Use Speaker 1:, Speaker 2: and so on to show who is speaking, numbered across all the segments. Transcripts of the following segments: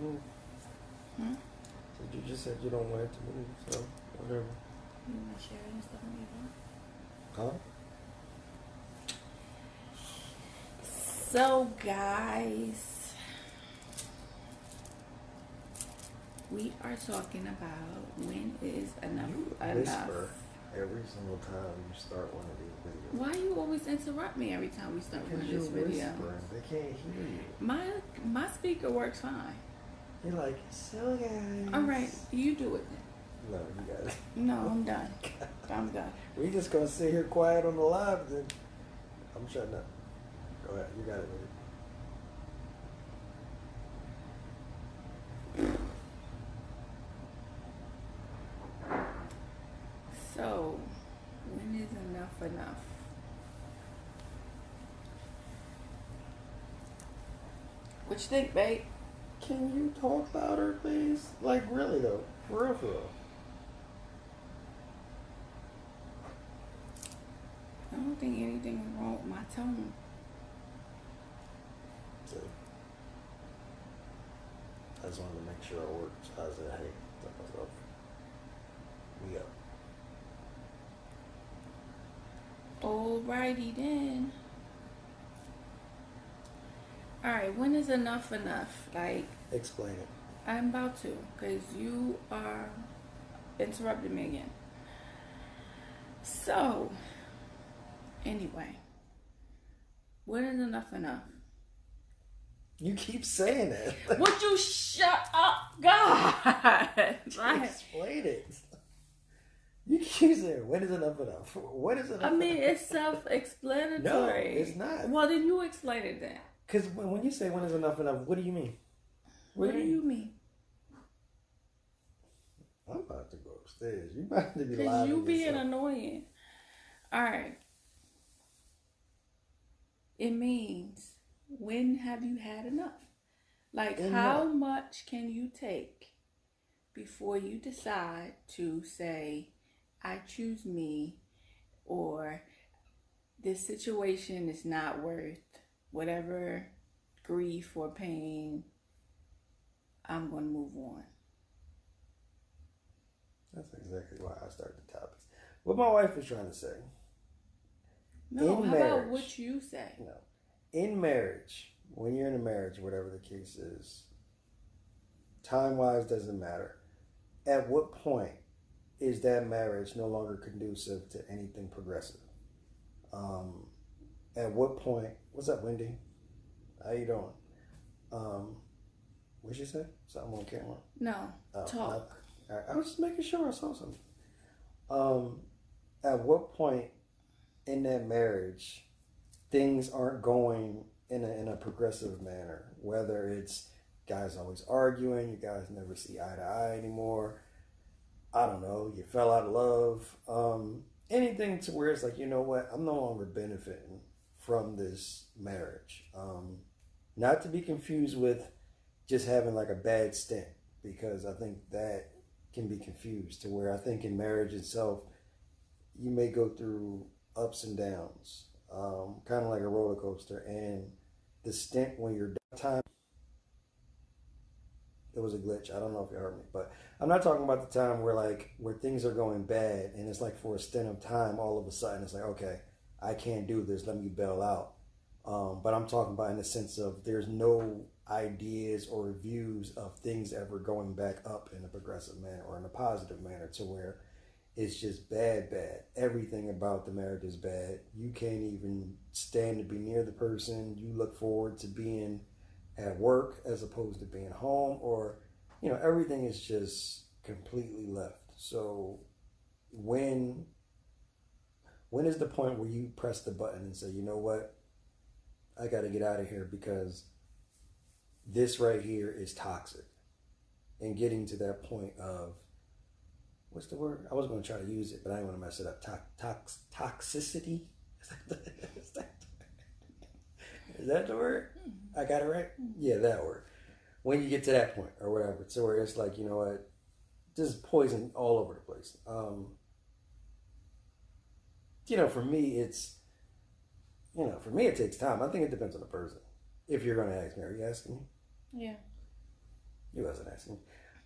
Speaker 1: move.
Speaker 2: Hmm?
Speaker 1: So you just said you don't want it to move, so whatever.
Speaker 2: You want to share this with me?
Speaker 1: Huh?
Speaker 2: So, guys, we are talking about when is enough
Speaker 1: You
Speaker 2: enough.
Speaker 1: whisper every single time you start one of these videos.
Speaker 2: Why you always interrupt me every time we start
Speaker 1: Because
Speaker 2: one
Speaker 1: you're
Speaker 2: of this video?
Speaker 1: whispering. They can't hear you.
Speaker 2: My my speaker works fine.
Speaker 1: You're like, so guys.
Speaker 2: All right, you do it.
Speaker 1: No, you got it.
Speaker 2: No, I'm done. I'm done.
Speaker 1: We just gonna sit here quiet on the live then. I'm shutting up. Go ahead, you got it, baby.
Speaker 2: So, when is enough enough? What you think, babe?
Speaker 1: Can you talk louder, please? Like really though, for real, for real.
Speaker 2: I don't think anything is wrong with my tone.
Speaker 1: So, I just wanted to make sure it worked. So I said, hey, tell myself, we up.
Speaker 2: Alrighty then. Alright, when is enough enough? Like,
Speaker 1: Explain it.
Speaker 2: I'm about to, because you are interrupting me again. So, anyway, when is enough enough?
Speaker 1: You keep saying that.
Speaker 2: Would you shut up, God? Right.
Speaker 1: Explain it. You keep saying, when is enough enough? What is enough
Speaker 2: I mean,
Speaker 1: enough?
Speaker 2: it's self-explanatory.
Speaker 1: No, it's not.
Speaker 2: Well, then you explain it then.
Speaker 1: Because when you say when is enough enough, what do you mean?
Speaker 2: What, do you mean?
Speaker 1: I'm about to go upstairs. You about to be
Speaker 2: Because you
Speaker 1: to
Speaker 2: being
Speaker 1: yourself.
Speaker 2: annoying. All right. It means when have you had enough? Like
Speaker 1: Enough.
Speaker 2: how much can you take before you decide to say, I choose me or this situation is not worth whatever grief or pain. I'm gonna move on.
Speaker 1: That's exactly why I started the topics. What my wife is trying to say.
Speaker 2: No,
Speaker 1: In
Speaker 2: how about
Speaker 1: marriage.
Speaker 2: what you say?
Speaker 1: No. In marriage, when you're in a marriage, whatever the case is, time wise doesn't matter. At what point is that marriage no longer conducive to anything progressive? Um, at what point? What's up, Wendy? How you doing? Um, what'd you say? Something on camera?
Speaker 2: No,
Speaker 1: Oh,
Speaker 2: talk.
Speaker 1: All right, I was just making sure I saw something. Um, at what point in that marriage things aren't going in a, in a progressive manner? Whether it's guys always arguing, you guys never see eye to eye anymore. I don't know. You fell out of love. Um, anything to where it's like, you know what? I'm no longer benefiting from this marriage. Um, not to be confused with just having like a bad stint, because I think that can be confused to where I think in marriage itself, you may go through ups and downs, um, kind of like a roller coaster. And the stint when you're done time, it was a glitch. I don't know if you heard me, but I'm not talking about the time where like where things are going bad and it's like for a stint of time, all of a sudden it's like okay, I can't do this. Let me bail out. Um, but I'm talking about in the sense of there's no ideas or views of things ever going back up in a progressive manner or in a positive manner to where it's just bad, bad. Everything about the marriage is bad. You can't even stand to be near the person. You look forward to being at work as opposed to being home, or you know, everything is just completely left. So when when is the point where you press the button and say, you know what, I got to get out of here because this right here is toxic, and getting to that point of what's the word? I was going to try to use it, but I didn't want to mess it up. Tox, tox, toxicity. Is that, the, is, that, is the word? I got it right. Yeah, that word. When you get to that point or whatever, so where it's like you know what, just poison all over the place. Um, you know, for me, it's, you know, for me, it takes time. I think it depends on the person. If you're going to ask me, are you asking me?
Speaker 2: Yeah.
Speaker 1: You wasn't asking.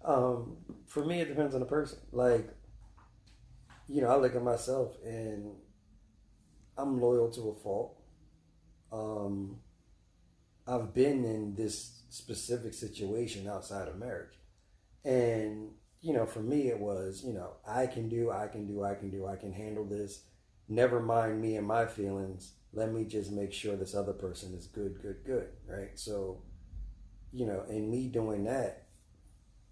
Speaker 1: Um, for me, it depends on the person. Like, you know, I look at myself and I'm loyal to a fault. Um, I've been in this specific situation outside of marriage. And, you know, for me, it was, you know, I can do, I can do, I can do, I can handle this. Never mind me and my feelings. Let me just make sure this other person is good, good, good. Right. So, you know, in me doing that,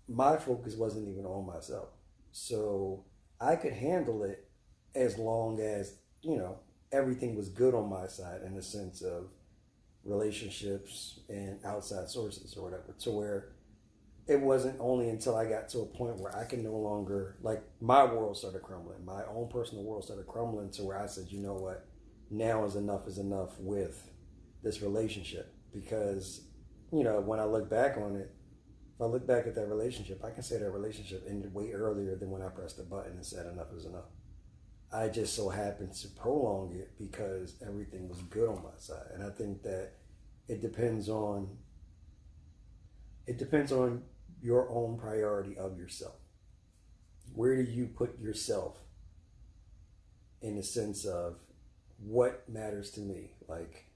Speaker 1: my focus wasn't even on myself. So I could handle it as long as, you know, everything was good on my side in the sense of relationships and outside sources or whatever, to where it wasn't only until I got to a point where I can no longer, like, my world started crumbling. My own personal world started crumbling to where I said, you know what, now is enough is enough with this relationship. Because, you know, when I look back on it, if I look back at that relationship, I can say that relationship ended way earlier than when I pressed the button and said enough is enough. I just so happened to prolong it because everything was good on my side. And I think that it depends on it depends on your own priority of yourself. Where do you put yourself in the sense of what matters to me? Like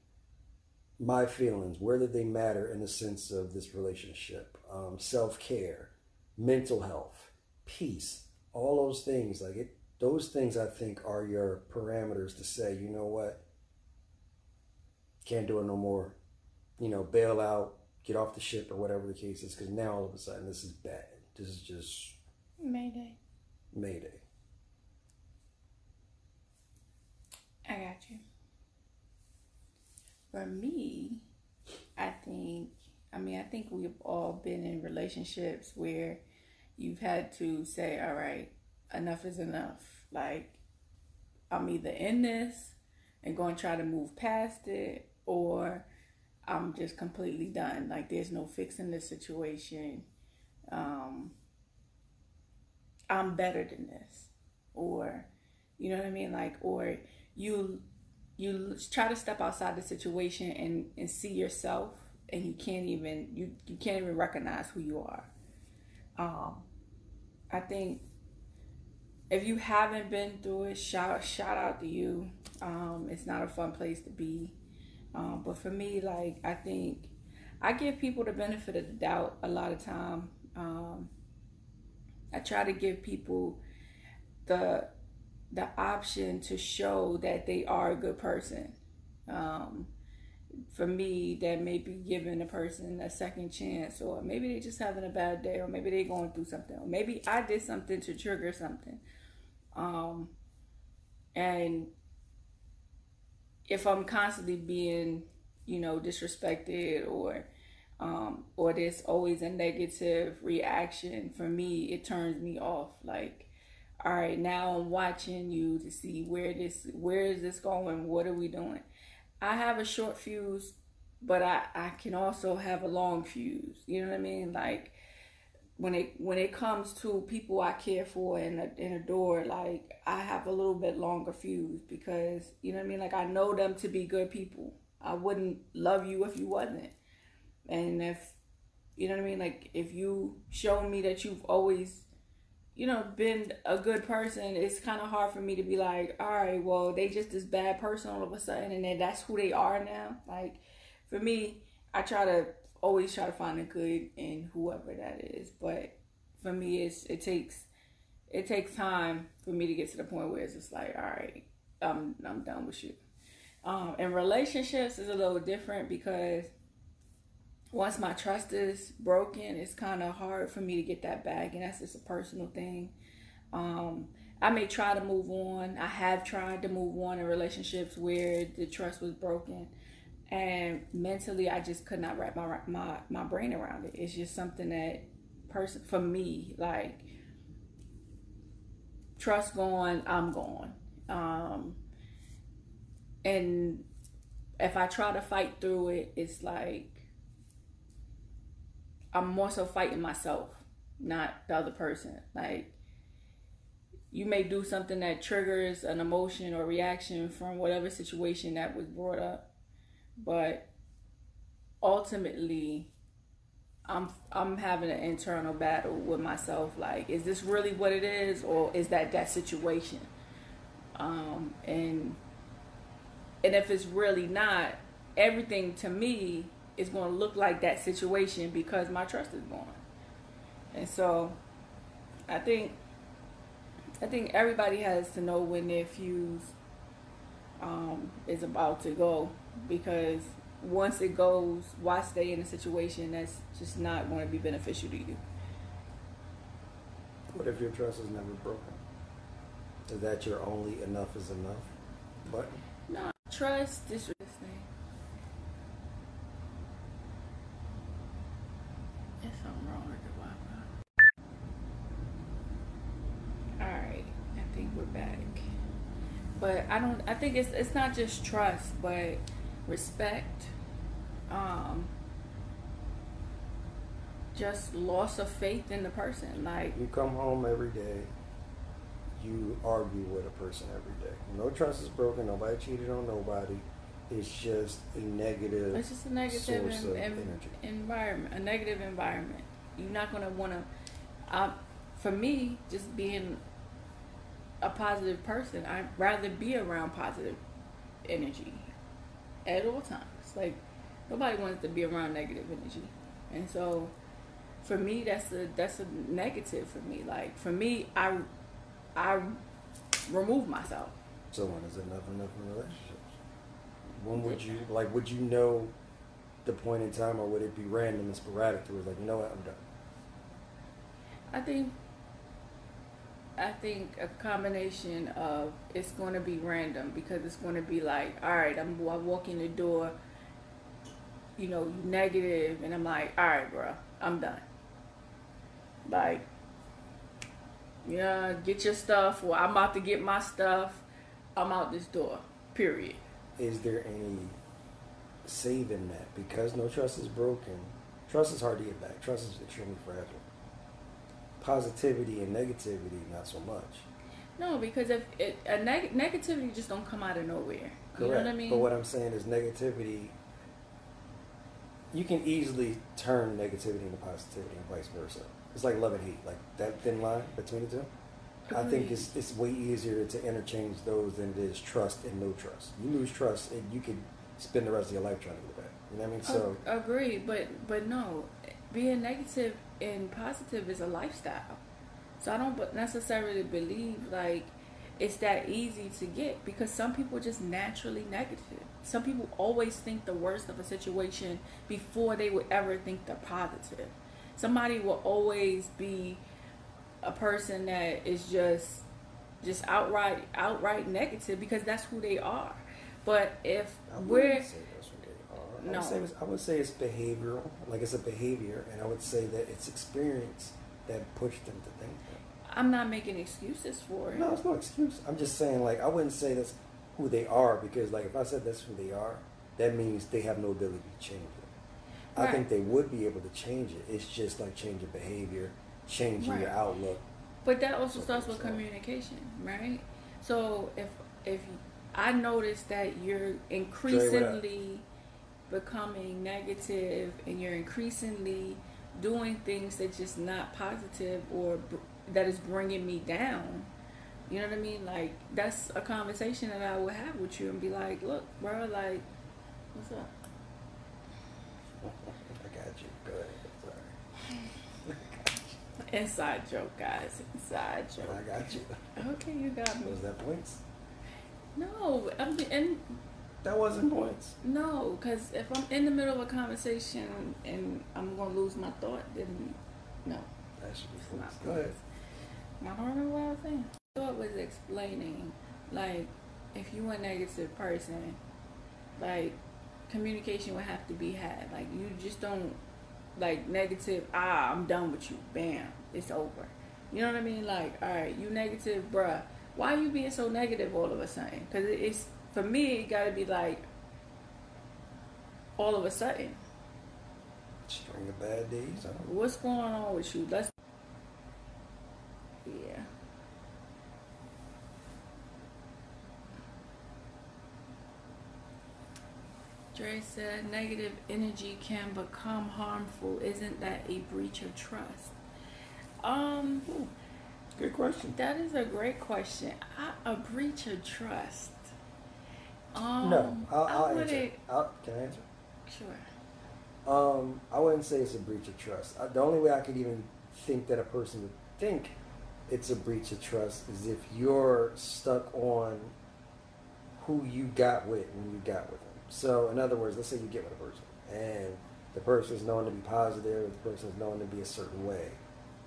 Speaker 1: my feelings, where did they matter in the sense of this relationship? Um, Self care, mental health, peace, all those things. Like it those things I think are your parameters to say, you know what, can't do it no more. You know, bail out, get off the ship, or whatever the case is, because now all of a sudden this is bad. This is just
Speaker 2: Mayday.
Speaker 1: Mayday.
Speaker 2: I got you. For me, I think, I mean, I think we've all been in relationships where you've had to say, all right, enough is enough. Like, I'm either in this and going to try to move past it, or I'm just completely done. Like, there's no fixing this situation. Um, I'm better than this, or you know what I mean? Like, or you you try to step outside the situation and and see yourself, and you can't even you you can't even recognize who you are. Um, I think if you haven't been through it, shout shout out to you. Um, it's not a fun place to be, um, but for me, like I think I give people the benefit of the doubt a lot of time. Um, I try to give people the the option to show that they are a good person. Um, for me, that may be giving a person a second chance, or maybe they're just having a bad day, or maybe they're going through something, or maybe I did something to trigger something. Um, and if I'm constantly being, you know, disrespected or um, or there's always a negative reaction for me, it turns me off. Like, all right, now I'm watching you to see where this where is this going? What are we doing? I have a short fuse, but I I can also have a long fuse. You know what I mean? Like when it when it comes to people I care for and, and adore, like I have a little bit longer fuse because you know what I mean. Like I know them to be good people. I wouldn't love you if you wasn't, and if you know what I mean. Like if you show me that you've always, you know, been a good person, it's kind of hard for me to be like, all right, well they just this bad person all of a sudden, and then that's who they are now. Like for me, I try to always try to find the good in whoever that is. But for me, it's it takes it takes time for me to get to the point where it's just like, all right, I'm I'm done with you. Um, and relationships is a little different because once my trust is broken, it's kind of hard for me to get that back, and that's just a personal thing. Um, I may try to move on. I have tried to move on in relationships where the trust was broken and mentally i just could not wrap my my my brain around it it's just something that person for me like trust gone i'm gone um and if i try to fight through it it's like i'm more so fighting myself not the other person like you may do something that triggers an emotion or reaction from whatever situation that was brought up, but ultimately I'm I'm having an internal battle with myself. Like, is this really what it is, or is that that situation? Um, and and if it's really not, everything to me is going to look like that situation because my trust is gone. And so, I think I think everybody has to know when their fuse um, is about to go because once it goes, why stay in a situation that's just not going to be beneficial to you?
Speaker 1: What if your trust is never broken? Is that your only enough is enough button?
Speaker 2: No, trust this this thing. There's something wrong with the Wi-Fi. All right, I think we're back. But I don't. I think it's it's not just trust, but respect. Um, just loss of faith in the person. Like
Speaker 1: You come home every day, you argue with a person every day. No trust is broken, nobody cheated on nobody. It's just a negative
Speaker 2: It's just a negative
Speaker 1: source
Speaker 2: en-
Speaker 1: of
Speaker 2: en-
Speaker 1: energy.
Speaker 2: environment, a negative environment. You're not gonna wanna. Um, for me, just being a positive person, I'd rather be around positive energy at all times. Like nobody wants to be around negative energy, and so for me, that's a that's a negative for me. Like for me, I I remove myself.
Speaker 1: So when is enough enough in relationships? When would you like would you know the point in time or would it be random and sporadic to where it's like, you know what, I'm done.
Speaker 2: I think I think a combination of it's going to be random because it's going to be like, all right, I'm I walk in the door, you know, negative, and I'm like, all right, bro, I'm done. Like, yeah, get your stuff, Well, I'm about to get my stuff. I'm out this door. Period.
Speaker 1: Is there any saving that? Because no trust is broken. Trust is hard to get back. Trust is extremely fragile. Positivity and negativity, not so much.
Speaker 2: No, because if it, a neg- negativity just don't come out of nowhere. You know what I mean?
Speaker 1: But what I'm saying is negativity. You can easily turn negativity into positivity and vice versa. It's like love and hate, like that thin line between the two. I think it's it's way easier to interchange those than it is trust and no trust. You lose trust, and you could spend the rest of your life trying to get it back. You know what I mean? So
Speaker 2: Ag- agree, but but no, being negative and positive is a lifestyle. So I don't necessarily believe like it's that easy to get because some people just naturally negative. Some people always think the worst of a situation before they would ever think the positive. Somebody will always be a person that is just just outright outright negative because that's who they are. But if we're
Speaker 1: wouldn't say that's what they are. I
Speaker 2: No.
Speaker 1: would, say it's, I would say it's behavioral, like it's a behavior, and I would say that it's experience that pushed them to think that.
Speaker 2: I'm not making excuses for it.
Speaker 1: No, it's no excuse. I'm just saying, like, I wouldn't say that's who they are because, like, if I said that's who they are, that means they have no ability to change it. I think they would be able to change it. It's just like changing behavior, changing your outlook.
Speaker 2: But that also starts with communication, right? So if if I notice that you're increasingly becoming negative and you're increasingly doing things that just not positive or br- that is bringing me down, you know what I mean? Like that's a conversation that I would have with you and be like, look, bro, like, what's up?
Speaker 1: I got you. Go ahead. Sorry.
Speaker 2: Inside joke, guys. Inside joke.
Speaker 1: I got you.
Speaker 2: Okay, you got me.
Speaker 1: Was that points?
Speaker 2: No, I'm and
Speaker 1: That wasn't points.
Speaker 2: No, because if I'm in the middle of a conversation and I'm gonna lose my thought, then no.
Speaker 1: That should be points. Go ahead.
Speaker 2: I don't remember what I was saying. I thought was explaining, like, if you a negative person, like, communication would have to be had. Like, you just don't, like, negative, ah, I'm done with you. Bam, it's over. You know what I mean? Like, all right, you negative, bruh. Why are you being so negative all of a sudden? Because it's, for me, it got to be like all of a sudden.
Speaker 1: String of bad days. Huh?
Speaker 2: What's going on with you? Let's. Yeah. Dre said, negative energy can become harmful. Isn't that a breach of trust? Um, Ooh,
Speaker 1: good question.
Speaker 2: That is a great question. I, a breach of trust. Um,
Speaker 1: no, I'll,
Speaker 2: I
Speaker 1: I'll answer. I'll, can I answer?
Speaker 2: Sure.
Speaker 1: Um, I wouldn't say it's a breach of trust. Uh, The only way I could even think that a person would think it's a breach of trust is if you're stuck on who you got with when you got with them. So, in other words, let's say you get with a person and the person is known to be positive, the person is known to be a certain way,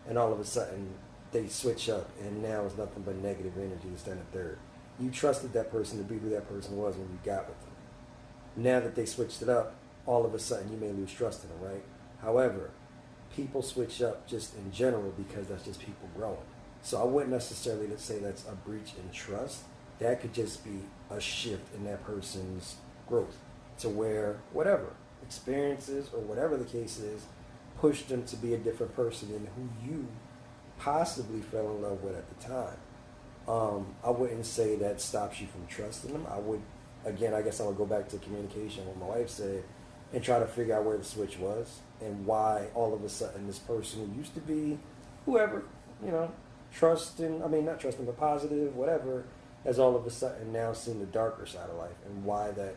Speaker 1: and all of a sudden they switch up and now it's nothing but negative energy instead of third. You trusted that person to be who that person was when you got with them. Now that they switched it up, all of a sudden you may lose trust in them, right? However, people switch up just in general because that's just people growing. So I wouldn't necessarily say that's a breach in trust. That could just be a shift in that person's growth to where whatever experiences or whatever the case is pushed them to be a different person than who you possibly fell in love with at the time. Um, I wouldn't say that stops you from trusting them. I would, again, I guess I would go back to communication, what my wife said, and try to figure out where the switch was and why all of a sudden this person who used to be whoever, you know, trusting, I mean, not trusting, but positive, whatever, has all of a sudden now seen the darker side of life and why that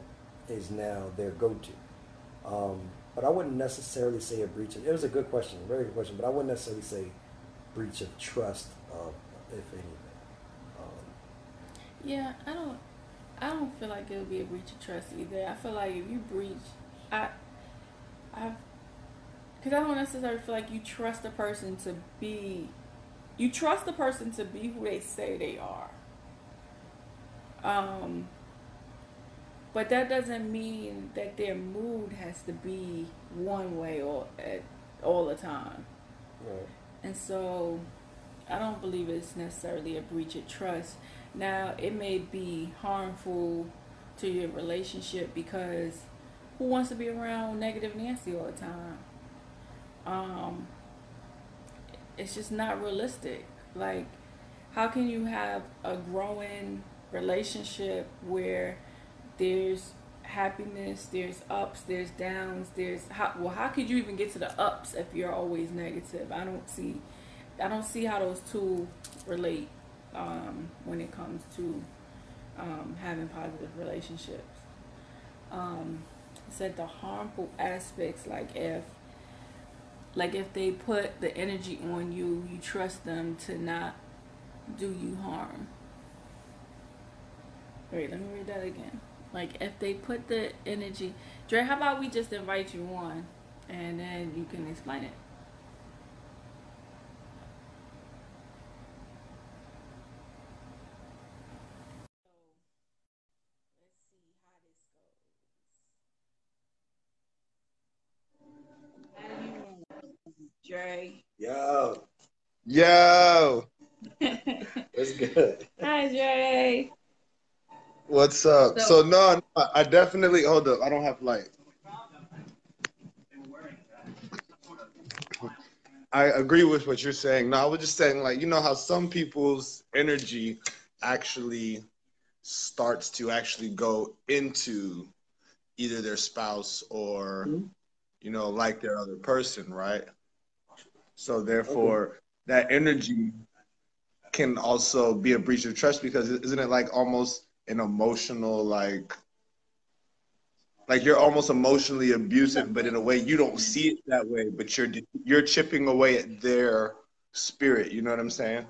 Speaker 1: is now their go to. Um, but I wouldn't necessarily say a breach of, it was a good question, a very good question, but I wouldn't necessarily say breach of trust, uh, if anything.
Speaker 2: Yeah, I don't. I don't feel like it'll be a breach of trust either. I feel like if you breach, I, I, because I don't necessarily feel like you trust the person to be, you trust the person to be who they say they are. Um. But that doesn't mean that their mood has to be one way all at all the time.
Speaker 1: right.
Speaker 2: And so I don't believe it's necessarily a breach of trust. Now, it may be harmful to your relationship because who wants to be around negative Nancy all the time? Um, it's just not realistic. Like, how can you have a growing relationship where there's happiness, there's ups, there's downs, there's how well how could you even get to the ups if you're always negative? I don't see I don't see how those two relate um, when it comes to um, having positive relationships. Um, said the harmful aspects like if like if they put the energy on you, you trust them to not do you harm. Wait, let me read that again. Like if they put the energy, Dre, how about we just invite you on, and then you can explain it. Dre.
Speaker 1: Yo,
Speaker 3: Yo,
Speaker 1: that's good.
Speaker 2: Hi, Dre.
Speaker 3: what's up?
Speaker 2: So-
Speaker 3: So, no, no, I definitely hold up. I don't have light. I agree with what you're saying. No, I was just saying, like, you know how some people's energy actually starts to actually go into either their spouse or,
Speaker 1: Mhm.
Speaker 3: you know, like their other person, right? So therefore, that energy can also be a breach of trust because isn't it like almost an emotional like like you're almost emotionally abusive but in a way you don't see it that way but you're you're chipping away at their spirit you know what i'm saying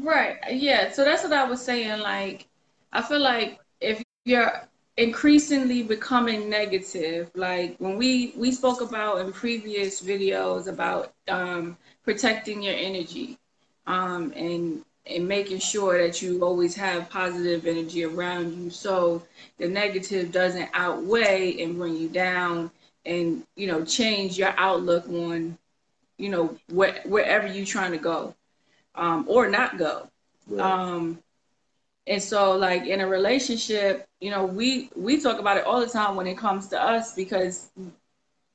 Speaker 2: Right. Yeah. So that's what I was saying. Like, I feel like if you're increasingly becoming negative, like when we we spoke about in previous videos about um, protecting your energy, um, and and making sure that you always have positive energy around you, so the negative doesn't outweigh and bring you down, and you know change your outlook on, you know, wh- wherever you're trying to go um, or not go. Um, and so, like in a relationship, you know, we we talk about it all the time when it comes to us because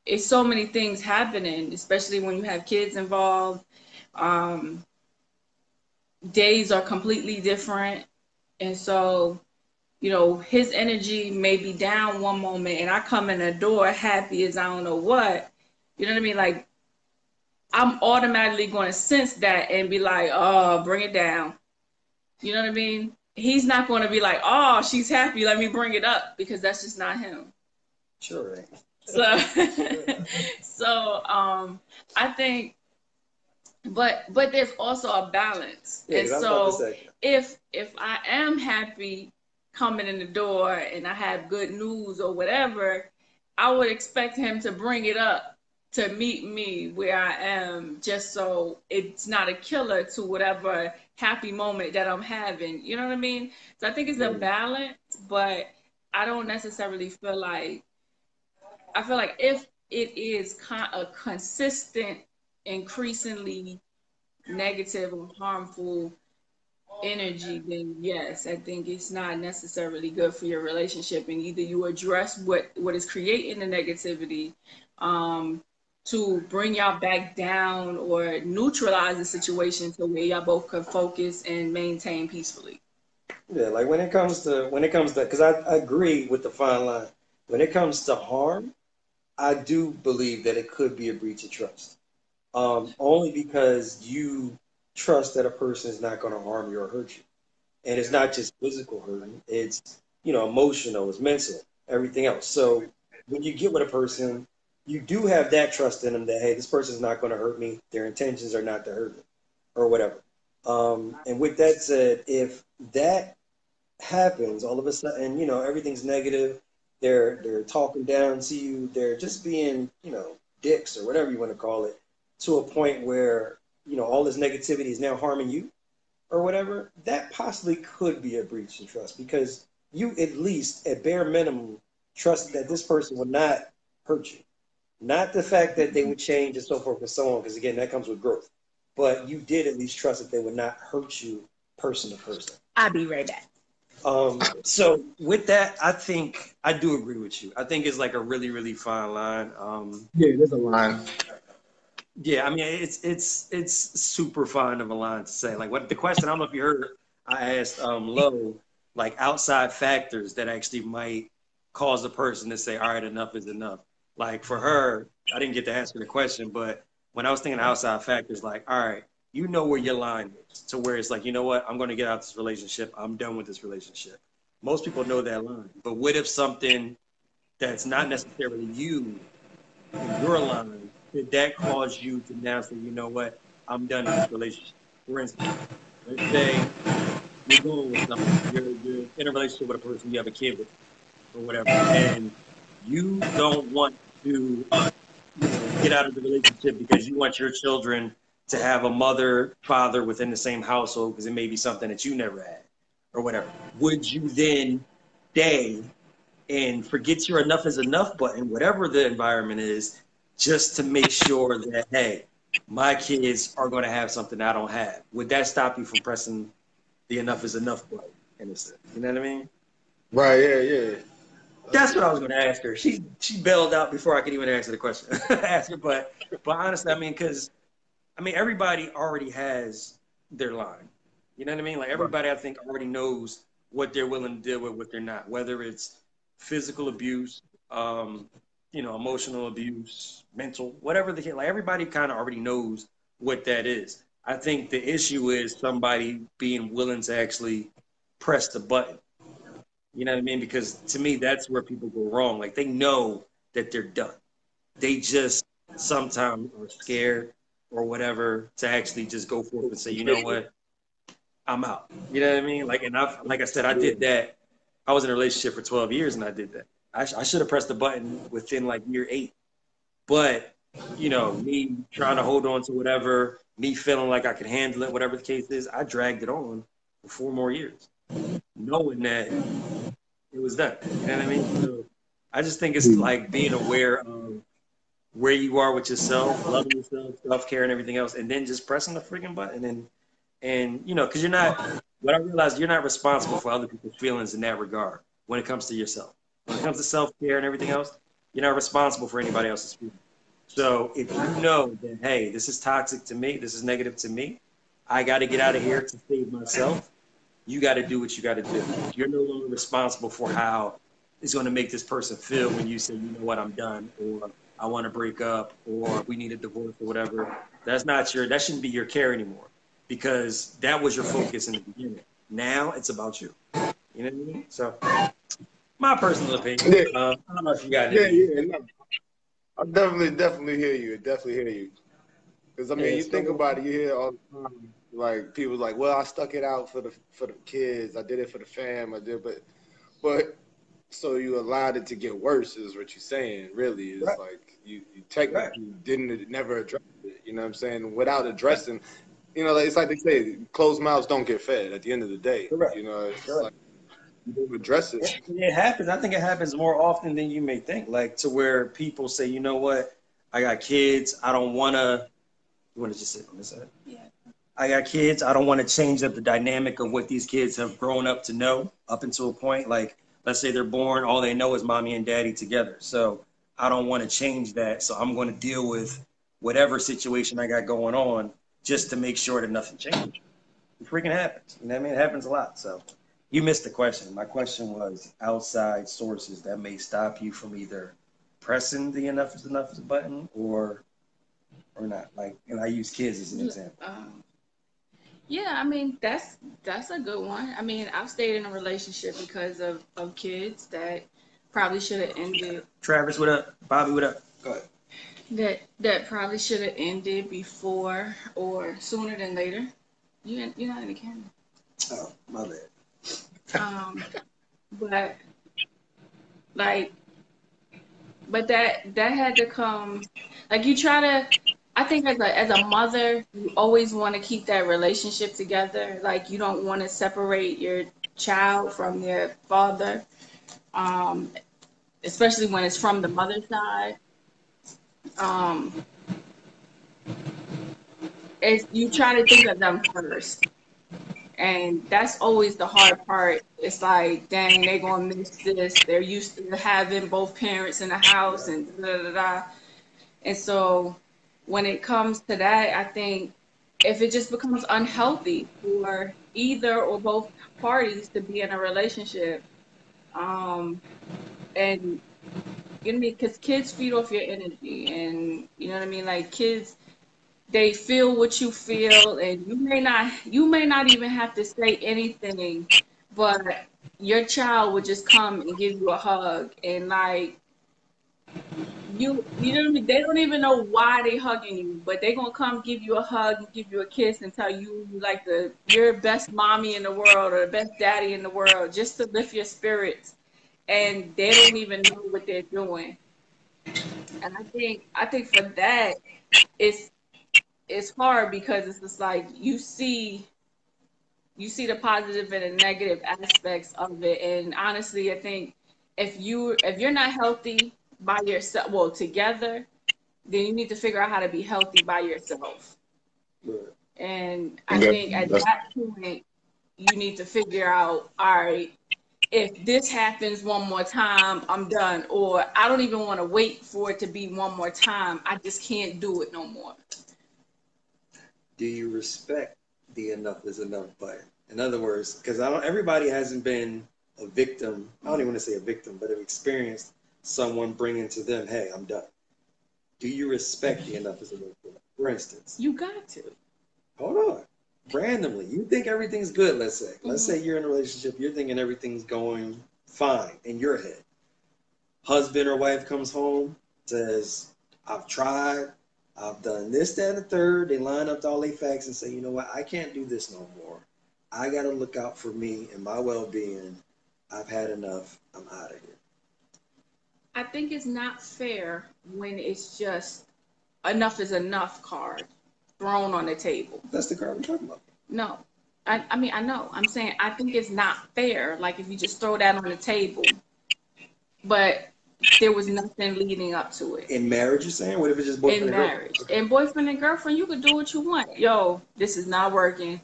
Speaker 2: it's so many things happening, especially when you have kids involved. Um, days are completely different, and so you know, his energy may be down one moment and I come in the door happy as I don't know what, you know what I mean? Like, I'm automatically going to sense that and be like, oh, bring it down. You know what I mean? He's not going to be like, oh, she's happy, let me bring it up because that's just not him.
Speaker 1: Sure.
Speaker 2: So, so um, I think, but but there's also a balance,
Speaker 1: Yeah,
Speaker 2: and
Speaker 1: 'cause I was about
Speaker 2: so if if I am happy coming in the door and I have good news or whatever, I would expect him to bring it up to meet me where I am, just so it's not a killer to whatever happy moment that I'm having. You know what I mean? So I think it's a balance, but I don't necessarily feel like I feel like if it is con- a consistent, increasingly negative or harmful energy, then yes, I think it's not necessarily good for your relationship. And either you address what what is creating the negativity um, to bring y'all back down, or neutralize the situation to where y'all both could focus and maintain peacefully.
Speaker 1: Yeah, like when it comes to when it comes to because I, I agree with the fine line. When it comes to harm, I do believe that it could be a breach of trust. Um, only because you trust that a person is not going to harm you or hurt you, and it's not just physical hurting; it's you know emotional, it's mental, everything else. So when you get with a person, you do have that trust in them that hey, this person's not going to hurt me. Their intentions are not to hurt me, or whatever. Um, and with that said, if that happens all of a sudden, you know, everything's negative. They're they're talking down to you. They're just being, you know, dicks or whatever you want to call it, to a point where you know all this negativity is now harming you, or whatever. That possibly could be a breach of trust because you at least, at bare minimum, trust that this person would not hurt you. Not the fact that they would change and so forth and so on, because again, that comes with growth. But you did at least trust that they would not hurt you person to person.
Speaker 2: I'll be right back.
Speaker 1: Um, so with that, I think I do agree with you. I think it's like a really, really fine line. Um,
Speaker 3: Yeah, there's a line.
Speaker 1: yeah, I mean, it's it's it's super fine of a line to say. Like, what the question? I don't know if you heard. I asked um, Lo, like outside factors that actually might cause a person to say, "All right, enough is enough." Like for her, I didn't get to ask her the question, but when I was thinking outside factors, like, all right, you know where your line is, to where it's like, you know what, I'm going to get out of this relationship. I'm done with this relationship. Most people know that line, but what if something that's not necessarily you in your line could that cause you to now say, you know what, I'm done with this relationship? For instance, let's say you're going with someone, you're, you're in a relationship with a person you have a kid with, or whatever, and you don't want to know, get out of the relationship because you want your children to have a mother, father within the same household because it may be something that you never had, or whatever. Would you then stay and forget your enough is enough button, whatever the environment is, just to make sure that hey, my kids are going to have something I don't have. Would that stop you from pressing the enough is enough button? In a sense, you know what I mean?
Speaker 3: Right, yeah, yeah.
Speaker 1: That's what I was going to ask her. She she bailed out before I could even answer the question. ask her, but but honestly, I mean, because I mean, everybody already has their line. You know what I mean? Like everybody, I think, already knows what they're willing to deal with, what they're not. Whether it's physical abuse, um, you know, emotional abuse, mental, whatever the case. Like everybody kind of already knows what that is. I think the issue is somebody being willing to actually press the button. You know what I mean? Because to me, that's where people go wrong. Like they know that they're done. They just sometimes are scared or whatever to actually just go forth and say, you know what, I'm out. You know what I mean? Like, and I've, like I said, I did that. I was in a relationship for 12 years and I did that. I, sh- I should have pressed the button within like year eight, but you know, me trying to hold on to whatever, me feeling like I could handle it, whatever the case is, I dragged it on for four more years, knowing that it was done. You know what I mean? So I just think it's like being aware of where you are with yourself, loving yourself, self care, and everything else, and then just pressing the freaking button and and you know, because you're not. What I realized, you're not responsible for other people's feelings in that regard when it comes to yourself. When it comes to self care and everything else, you're not responsible for anybody else's feelings. So if you know that, hey, this is toxic to me, this is negative to me, I got to get out of here to save myself. You got to do what you got to do. You're no longer responsible for how it's going to make this person feel when you say, you know what, I'm done, or I want to break up, or we need a divorce, or whatever. That's not your. That shouldn't be your care anymore, because that was your focus in the beginning. Now it's about you. You know what I mean? So, my personal opinion.
Speaker 3: Yeah.
Speaker 1: Uh, I don't know if you got
Speaker 3: it.
Speaker 1: Yeah,
Speaker 3: yeah. No. I definitely, definitely hear you. I definitely hear you. Because I mean,
Speaker 1: Yeah,
Speaker 3: you think about it, you hear all the time, like people like, "Well, I stuck it out for the for the kids. I did it for the fam. I did, but but so you allowed it to get worse is what you're saying. Really, is
Speaker 1: Right.
Speaker 3: like you, you technically didn't never address it. You know what I'm saying? Without addressing, you know, like, it's like they say, closed mouths don't get fed. At the end of the day,
Speaker 1: Correct.
Speaker 3: you know, it's like you don't address it.
Speaker 1: It, it happens. I think it happens more often than you may think. Like to where people say, you know what, I got kids. I don't want to. You want to just sit on this side?
Speaker 2: Yeah.
Speaker 1: I got kids. I don't want to change up the dynamic of what these kids have grown up to know up until a point. Like, let's say they're born, all they know is mommy and daddy together. So I don't want to change that. So I'm going to deal with whatever situation I got going on just to make sure that nothing changes. It freaking happens. You know what I mean? It happens a lot. So you missed the question. My question was outside sources that may stop you from either pressing the enough is enough button or or not. Like, and I use kids as an example.
Speaker 2: Um, yeah, I mean that's that's a good one. I mean, I've stayed in a relationship because of of kids that probably should have ended.
Speaker 1: Travis, what up? Bobby, what up? Go ahead.
Speaker 2: That that probably should have ended before or sooner than later. You you're not in the camera.
Speaker 1: Oh, my bad.
Speaker 2: Um, but like, but that that had to come. Like you try to. I think as a as a mother, you always want to keep that relationship together. Like you don't want to separate your child from their father, um, especially when it's from the mother's side. Um, it's you try to think of them first and that's always the hard part. It's like, dang, they're gonna miss this. They're used to having both parents in the house and da da da. And so, when it comes to that, I think if it just becomes unhealthy for either or both parties to be in a relationship, um, and you know because kids feed off your energy, and you know what I mean, like kids they feel what you feel and you may not you may not even have to say anything but your child would just come and give you a hug and like you you know I mean? they don't even know why they hugging you but they gonna come give you a hug and give you a kiss and tell you like the your best mommy in the world or the best daddy in the world just to lift your spirits. And they don't even know what they're doing. And i think i think for that it's it's hard because it's just like you see you see the positive and the negative aspects of it. And honestly i think if you if you're not healthy by yourself well together then you need to figure out how to be healthy by yourself. And i
Speaker 3: Okay,
Speaker 2: think at that point you need to figure out all right if this happens one more time i'm done. Or i don't even want to wait for it to be one more time. I just can't do it no more.
Speaker 1: Do you respect the enough is enough button? In other words, because I don't everybody hasn't been a victim. I don't even want to say a victim, but have experienced someone bringing to them, "Hey, I'm done." Do you respect the enough is enough button? For instance,
Speaker 2: you got to
Speaker 1: hold on. Randomly, you think everything's good. Let's say, let's
Speaker 2: Mhm.
Speaker 1: say you're in a relationship. You're thinking everything's going fine in your head. Husband or wife comes home, says, "I've tried." I've done this, that, and the third. They line up all their facts and say, you know what, I can't do this no more. I got to look out for me and my well being. I've had enough. I'm out of here.
Speaker 2: I think it's not fair when it's just enough is enough card thrown on the table.
Speaker 1: That's the card we're talking about.
Speaker 2: No. I, I mean, I know. I'm saying I think it's not fair. Like if you just throw that on the table, but there was nothing leading up to it.
Speaker 1: In marriage, you're saying? What if it's just boyfriend
Speaker 2: In
Speaker 1: and girlfriend?
Speaker 2: marriage. In boyfriend and girlfriend, you could do what you want. Yo, this is not working.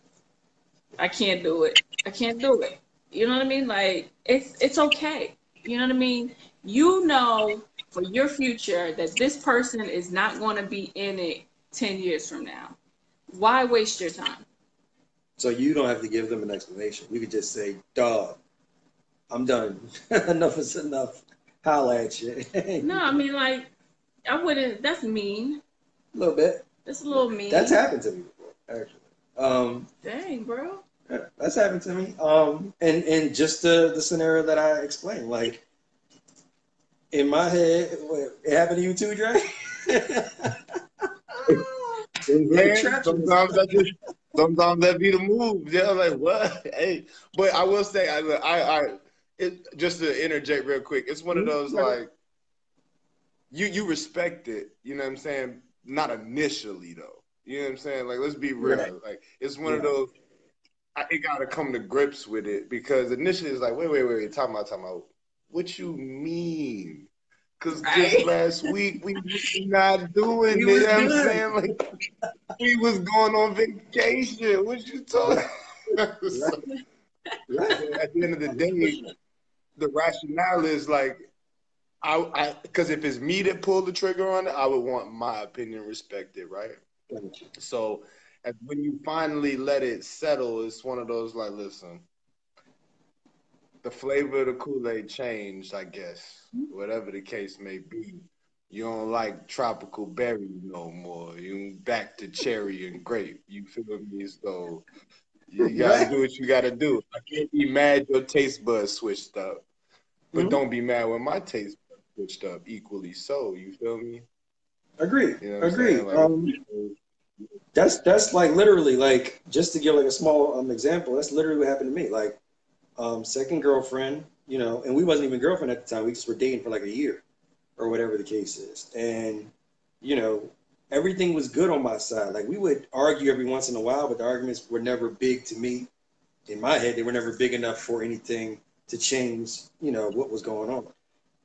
Speaker 2: I can't do it. I can't do it. You know what I mean? Like it's it's okay. You know what I mean? You know for your future that this person is not going to be in it 10 years from now. Why waste your time?
Speaker 1: So you don't have to give them an explanation. You could just say, dog, I'm done. enough is enough. Holla at you.
Speaker 2: No, I mean like I wouldn't. That's mean.
Speaker 1: A little bit.
Speaker 2: That's a little mean.
Speaker 1: That's happened to me before, actually. Um,
Speaker 2: Dang, bro.
Speaker 1: yeah, that's happened to me. Um, and and just the the scenario that I explained, like in my head, what, it happened to you too, Dre.
Speaker 3: Man, sometimes that just sometimes that be the move. Yeah, like what? Hey, but I will say, I, I, I it, just to interject real quick, it's one of those mm-hmm. like you you respect it. You know what I'm saying? Not initially though. You know what I'm saying? Like let's be real.
Speaker 1: Right.
Speaker 3: Like it's one of those. I it got to come to grips with it because initially it's like, wait, wait, wait, wait, time out, time out. What you mean? Because just last week we was not doing
Speaker 1: We
Speaker 3: it.
Speaker 1: was
Speaker 3: You know what I'm saying? Like we was going on vacation. What you talking? So, at the end of the day, the rationale is like, I, because if it's me that pulled the trigger on it, I would want my opinion respected, right? So, and when you finally let it settle, it's one of those like, listen, the flavor of the Kool Aid changed, I guess, whatever the case may be. You don't like tropical berry no more. You back to cherry and grape. You feel me? So you gotta do what you gotta do. I can't be mad your taste buds switched up, but
Speaker 1: Mhm.
Speaker 3: don't be mad when my taste buds switched up equally. So you feel me?
Speaker 1: Agree.
Speaker 3: You know
Speaker 1: Agree.
Speaker 3: Like,
Speaker 1: um, that's that's like literally like just to give like a small um, example. That's literally what happened to me. Like um, second girlfriend, you know, and we wasn't even girlfriend at the time. We just were dating for like a year or whatever the case is. And you know, everything was good on my side. Like we would argue every once in a while, but the arguments were never big to me. In my head, they were never big enough for anything to change, you know, what was going on.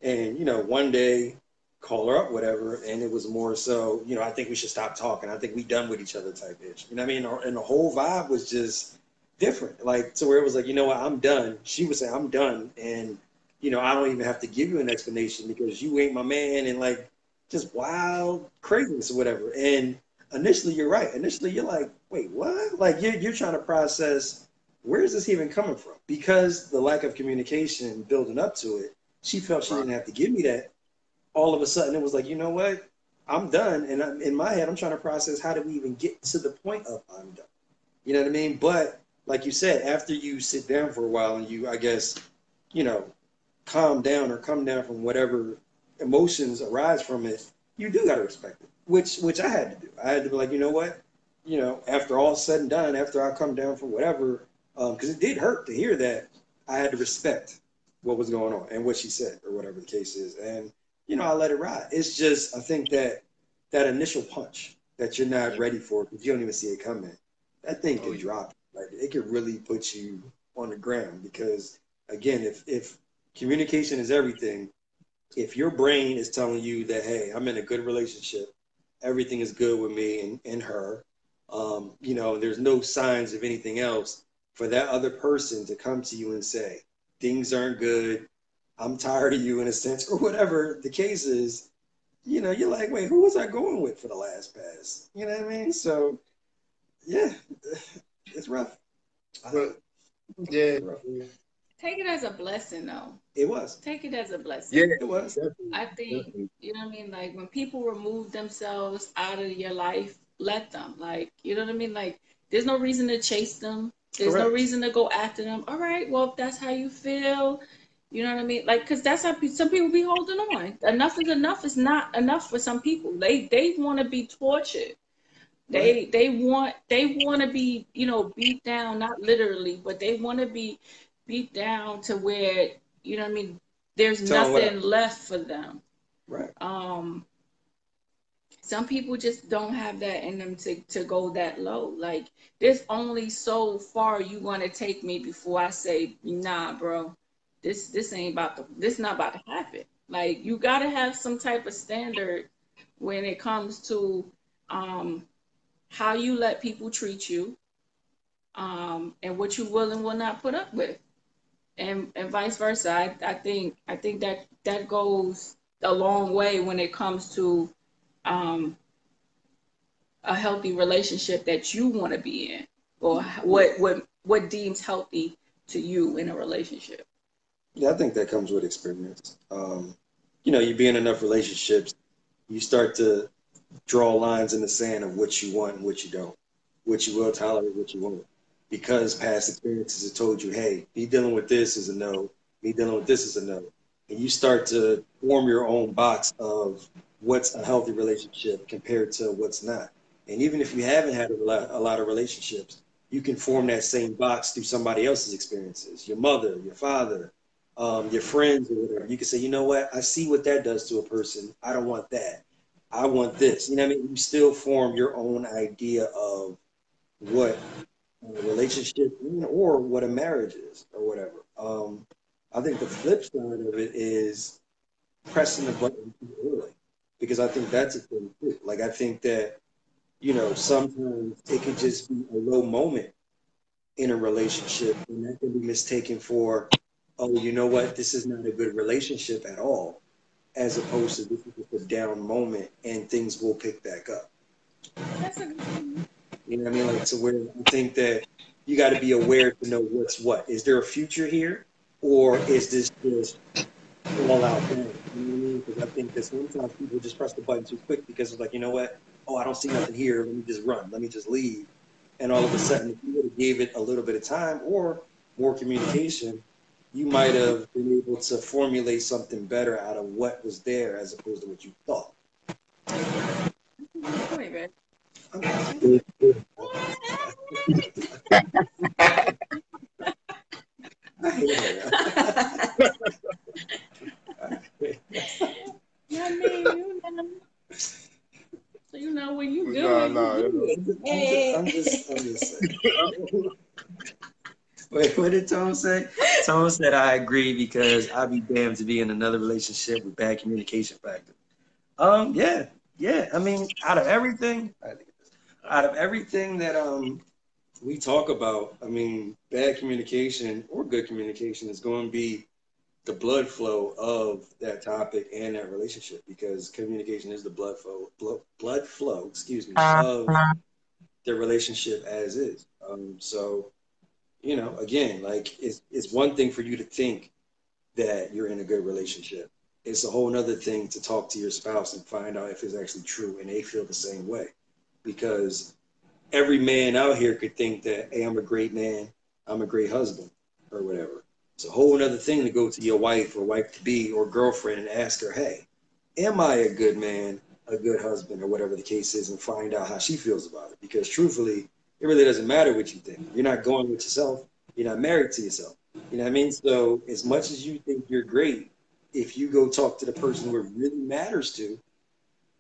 Speaker 1: And you know, one day call her up, whatever. And it was more so, you know, I think we should stop talking. I think we done with each other type bitch. You know what I mean? And the whole vibe was just different. Like to where it was like, you know what, I'm done. She would say, I'm done. And, you know, I don't even have to give you an explanation because you ain't my man and like just wild craziness or whatever. And initially you're right. Initially you're like, wait, what? Like you're you're trying to process where is this even coming from? Because the lack of communication building up to it, she felt she didn't have to give me that all of a sudden it was like, you know what? I'm done. And I'm, in my head, I'm trying to process how did we even get to the point of I'm done? You know what I mean? But like you said, after you sit down for a while and you, I guess, you know, calm down or come down from whatever emotions arise from it, you do got to respect it, which, which I had to do. I had to be like, you know what? You know, after all said and done, after I come down from whatever, um, because it did hurt to hear that, I had to respect what was going on and what she said or whatever the case is. And, you know, I let it ride. It's just I think that that initial punch that you're not ready for because you don't even see it coming, that thing oh, can
Speaker 3: Oh, yeah.
Speaker 1: drop. Like it could really put you on the ground because again, if if communication is everything, if your brain is telling you that hey, I'm in a good relationship, everything is good with me and, and her, um, you know, there's no signs of anything else for that other person to come to you and say things aren't good I'm tired of you in a sense, or whatever the case is, you know, you're like, wait, who was I going with for the last pass? You know what I mean? So, yeah, it's rough.
Speaker 3: But yeah,
Speaker 1: It's rough.
Speaker 2: Take it as a blessing, though.
Speaker 1: It was.
Speaker 2: Take it as a blessing.
Speaker 3: yeah,
Speaker 1: It was.
Speaker 3: definitely,
Speaker 2: I think
Speaker 3: definitely.
Speaker 2: you know what I mean. Like when people remove themselves out of your life, let them. Like you know what I mean. Like there's no reason to chase them. There's no reason to go after them. All right, well if that's how you feel, you know what I mean. Like because that's how pe- some people be holding on. Enough is enough. Is not enough for some people. They they want to be tortured. They they want they want to be you know beat down not literally but they want to be beat down to where you know what I mean there's
Speaker 1: Tell
Speaker 2: nothing left for them.
Speaker 1: Right.
Speaker 2: um some people just don't have that in them to, to go that low. Like there's only so far you want to take me before i say nah bro this this ain't about to this not about to happen. Like you got to have some type of standard when it comes to um how you let people treat you um and what you will and will not put up with and and vice versa i, I think i think that that goes a long way when it comes to um, a healthy relationship that you want to be in.
Speaker 4: or what what what deems healthy to you in a relationship?
Speaker 1: Yeah, I think that comes with experience. Um, you know, you be in enough relationships, you start to draw lines in the sand of what you want and what you don't, what you will tolerate, what you won't. Because past experiences have told you, hey, me dealing with this is a no, me dealing with this is a no. And you start to form your own box of what's a healthy relationship compared to what's not. And even if you haven't had a lot, a lot of relationships, you can form that same box through somebody else's experiences, your mother, your father, um, your friends, or whatever. You can say, you know what, I see what that does to a person. I don't want that. I want this. You know what I mean? You still form your own idea of what a relationship or what a marriage is or whatever. Um, I think the flip side of it is pressing the button too early because I think that's a thing too. Like I think that you know sometimes it could just be a low moment in a relationship and that can be mistaken for oh you know what this is not a good relationship at all as opposed to this is just a down moment and things will pick back up.
Speaker 4: That's a good.
Speaker 1: You know what I mean? Like, so where I think that you got to be aware to know what's what. Is there a future here, or is this just all out bang? You know what I mean? Because I think that sometimes people just press the button too quick because it's like, you know what? Oh, I don't see nothing here. Let me just run. Let me just leave. And all of a sudden, if you would have gave it a little bit of time or more communication, you might have been able to formulate something better out of what was there as opposed to what you thought.
Speaker 4: Good man.
Speaker 1: I hate her.
Speaker 4: Yeah, I mean, you know. So you know when you good,
Speaker 3: No,
Speaker 4: you
Speaker 3: no,
Speaker 4: good.
Speaker 1: I'm just, I'm just saying. Wait, what did Tom say? Tom said, I agree because I'd be damned to be in another relationship with bad communication factor. Um, yeah, yeah. I mean, out of everything, out of everything that um we talk about, I mean, bad communication or good communication is going to be the blood flow of that topic and that relationship because communication is the blood flow, blood, blood flow, excuse me, of the relationship as is. Um, so, you know, again, like it's it's one thing for you to think that you're in a good relationship. It's a whole other thing to talk to your spouse and find out if it's actually true and they feel the same way. Because every man out here could think that, hey, I'm a great man, I'm a great husband, or whatever. It's a whole other thing to go to your wife or wife to be or girlfriend and ask her, hey, am I a good man, a good husband, or whatever the case is, and find out how she feels about it. Because truthfully, it really doesn't matter what you think. You're not going with yourself. You're not married to yourself. You know what I mean? So as much as you think you're great, if you go talk to the person who it really matters to,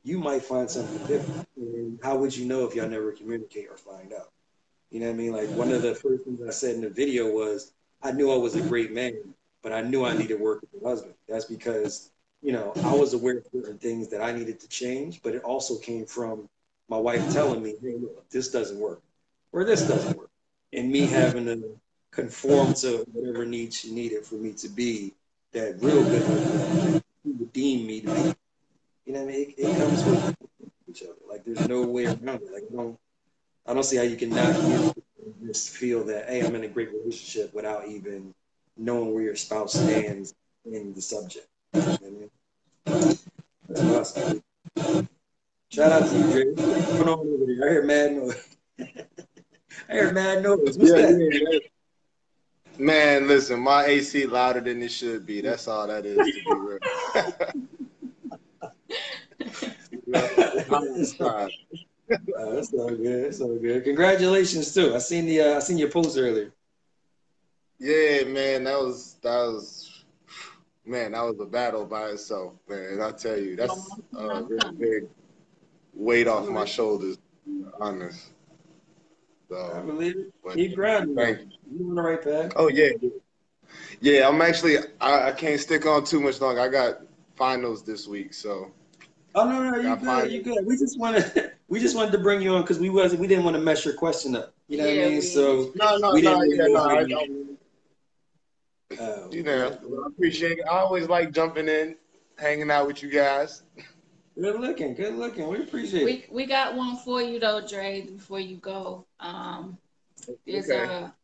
Speaker 1: you might find something different. And how would you know if y'all never communicate or find out? You know what I mean? Like one of the first things I said in the video was, I knew I was a great man, but I knew I needed work with a husband. That's because, you know, I was aware of certain things that I needed to change, but it also came from my wife telling me, hey, look, this doesn't work, or this doesn't work. And me mm-hmm. having to conform to whatever needs she needed for me to be that real good she would deem me to be. You know what I mean? It, it comes with each other. Like there's no way around it. Like I don't I don't see how you can not just feel that, hey, I'm in a great relationship without even knowing where your spouse stands in the subject. You know what I mean? That's. Shout out to you, Dre. What's on over there? I hear mad noise. I hear mad noise. What's
Speaker 3: Yeah,
Speaker 1: that?
Speaker 3: Man, listen, my AC louder than it should be. That's all that is, to be real.
Speaker 1: Uh, that's so good. That's all good. Congratulations too. I seen the uh, I seen your post earlier.
Speaker 3: yeah, man, that was that was man, that was a battle by itself, man. I tell you, that's a really big weight off my shoulders, to be honest.
Speaker 1: I believe it.
Speaker 3: but
Speaker 1: Keep grinding.
Speaker 3: thank
Speaker 1: You on the right path.
Speaker 3: Oh yeah, yeah. I'm actually I, I can't stick on too much longer. I got finals this week, so
Speaker 1: Oh no, no, you
Speaker 3: Got
Speaker 1: good,
Speaker 3: five.
Speaker 1: you good. We just wanted, we just wanted to bring you on because we wasn't, we didn't want to mess your question up. You know what I mean? So,
Speaker 3: no, no,
Speaker 1: We
Speaker 3: no,
Speaker 1: didn't
Speaker 3: yeah,
Speaker 1: really
Speaker 3: no. I,
Speaker 1: know
Speaker 3: I,
Speaker 1: uh,
Speaker 3: you know, I appreciate it. I always like jumping in, hanging out with you guys.
Speaker 1: good looking, good looking. We appreciate it.
Speaker 4: We we got one for you though, Dre. Before you go, um,
Speaker 2: There's
Speaker 3: Okay.
Speaker 2: a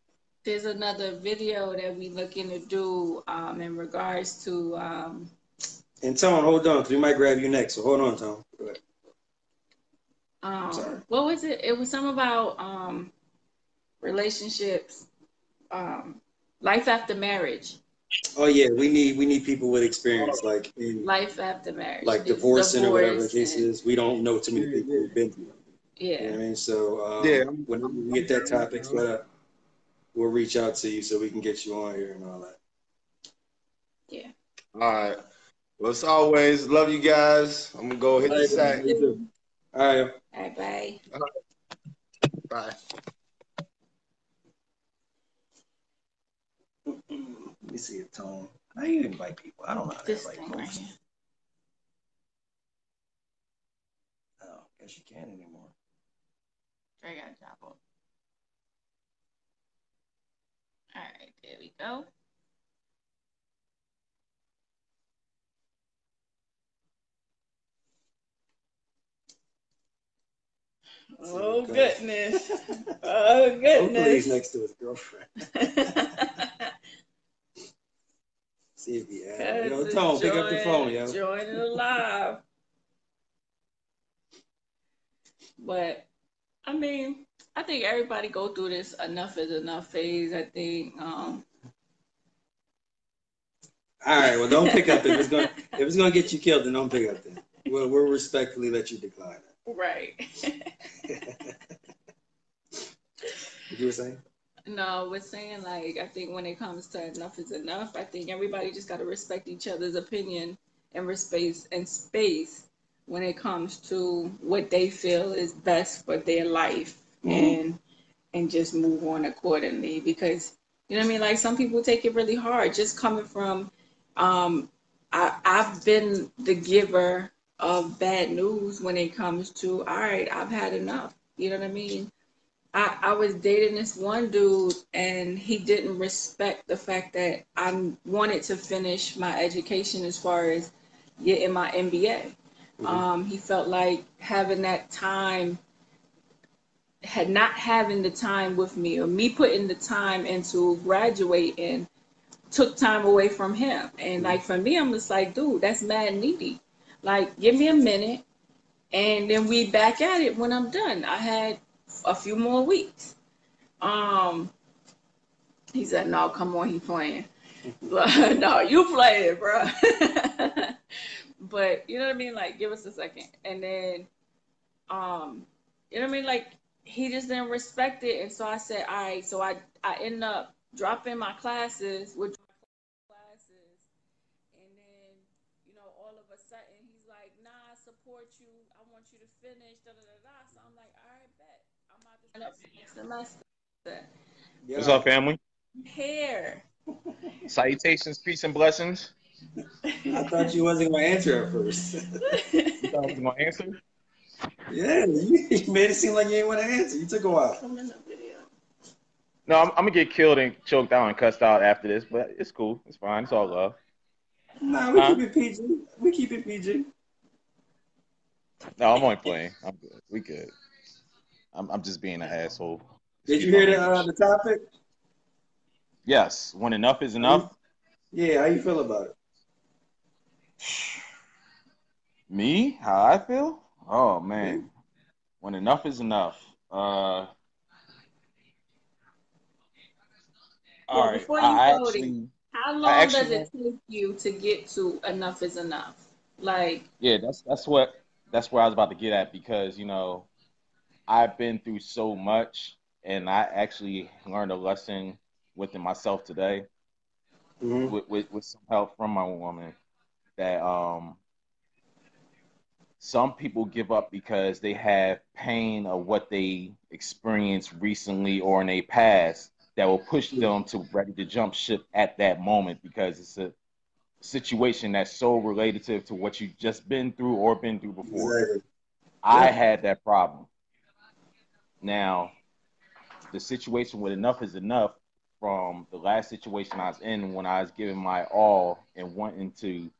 Speaker 2: there's another video that we looking to do um, in regards to um,
Speaker 1: And Tone, hold on, because we might grab you next. So hold on, Tone. Go. Sorry.
Speaker 2: um, what was it? It was some about um, relationships, um, life after marriage,
Speaker 1: Oh yeah, we need we need people with experience, like in
Speaker 2: life after marriage,
Speaker 1: like
Speaker 2: It's
Speaker 1: divorcing or whatever the case
Speaker 2: and-
Speaker 1: is. We don't know too many people who've been through. it. You know
Speaker 2: Yeah,
Speaker 1: what I mean? So um,
Speaker 3: Yeah.
Speaker 1: when we get that topic set up, we'll reach out to you so we can get you on here and all that.
Speaker 2: yeah.
Speaker 3: All right. Well, as always, love you guys. I'm gonna go hit the sack.
Speaker 1: You too. All right.
Speaker 2: All right, bye.
Speaker 3: Bye.
Speaker 1: Let me see a tone. How do you invite people? I don't know how to
Speaker 2: This
Speaker 1: invite
Speaker 2: thing right here.
Speaker 1: Oh, guess you can't anymore.
Speaker 2: I gotta drop. All right, there we go. Oh
Speaker 1: God.
Speaker 2: goodness! Oh
Speaker 1: Hopefully he's
Speaker 2: goodness!
Speaker 1: next to his girlfriend. See if he asks. Yo, Tone, pick up the phone, yo.
Speaker 2: Joining the live. But I mean, I think everybody go through this enough is enough phase. I think um
Speaker 1: All right, well, don't pick up if it's going if it's going to get you killed. Then don't pick up then. We'll, we'll respectfully let you decline
Speaker 2: right.
Speaker 1: What you were saying?
Speaker 2: No, we're saying like I think when it comes to enough is enough, I think everybody just gotta respect each other's opinion and respect and space when it comes to what they feel is best for their life and and just move on accordingly because you know what I mean? Like some people take it really hard just coming from um I I've been the giver of bad news when it comes to all right I've had enough. You know what I mean I, I was dating this one dude and he didn't respect the fact that I wanted to finish my education as far as getting my MBA.
Speaker 1: Mhm.
Speaker 2: Um, he felt like having that time, had not having the time with me or me putting the time into graduating took time away from him. And like for me, I'm just like, dude, that's mad needy. Like, give me a minute and then we back at it when I'm done. I had a few more weeks. Um, he said, "No, come on, he playing." But no, you playing, bro. but you know what I mean? Like, give us a second, and then, um, you know what I mean? Like, he just didn't respect it, and so I said, "All right." So I I end up dropping my classes, with classes, and then you know all of a sudden he's like, "Nah, I support you. I want you to finish." Da da da da. So I'm like, "All right, bet. I'm about to sign up for next semester."
Speaker 5: What's up, family?
Speaker 2: Hair.
Speaker 5: Salutations, peace, and blessings.
Speaker 1: I thought you wasn't going to answer at first.
Speaker 5: You thought I was gonna answer?
Speaker 1: yeah, you, you made it seem like you didn't want to answer. You took a while.
Speaker 2: Come in the video.
Speaker 5: No, I'm, I'm gonna get killed and choked out and cussed out after this, but it's cool. It's fine. It's all love.
Speaker 1: Nah, we
Speaker 5: Huh?
Speaker 1: keep it PG. We keep it PG.
Speaker 5: No, I'm only playing. I'm good. We good. I'm, I'm just being an asshole.
Speaker 1: Did you hear the uh, the topic?
Speaker 5: Yes. When enough is enough.
Speaker 1: Yeah, how you feel about it?
Speaker 5: Me? How I feel? Oh man. When enough is enough. Uh.
Speaker 2: Well,
Speaker 5: right.
Speaker 2: before you
Speaker 5: I
Speaker 2: vote,
Speaker 5: actually.
Speaker 2: How long
Speaker 5: I actually
Speaker 2: does it take you to get to enough is enough? Like,
Speaker 5: Yeah, that's that's what that's where I was about to get at because you know I've been through so much and I actually learned a lesson within myself today
Speaker 1: Mhm.
Speaker 5: with, with, with some help from my woman that um some people give up because they have pain of what they experienced recently or in a past that will push them to ready to jump ship at that moment because it's a situation that's so relative to what you've just been through or been through before.
Speaker 1: Exactly.
Speaker 5: I
Speaker 1: Yeah.
Speaker 5: had that problem. Now, the situation with enough is enough from the last situation I was in when I was giving my all and wanting to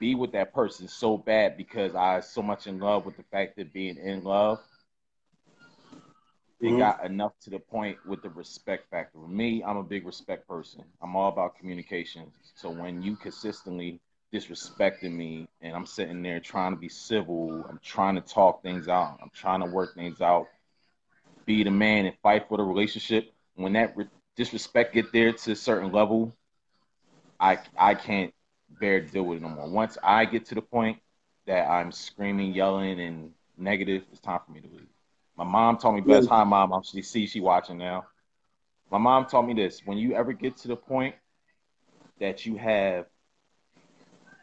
Speaker 5: be with that person so bad because I was so much in love with the fact that being in love. it
Speaker 6: Mhm.
Speaker 5: got enough to the point with the respect factor. For me, I'm a big respect person. I'm all about communication. So when you consistently disrespecting me and I'm sitting there trying to be civil, I'm trying to talk things out, I'm trying to work things out, be the man and fight for the relationship. When that re- disrespect get there to a certain level, I I can't bear to deal with it no more. Once I get to the point that I'm screaming, yelling, and negative, it's time for me to leave. My mom told me best. Hi, mom. I'm she see she watching now. My mom told me this: when you ever get to the point that you have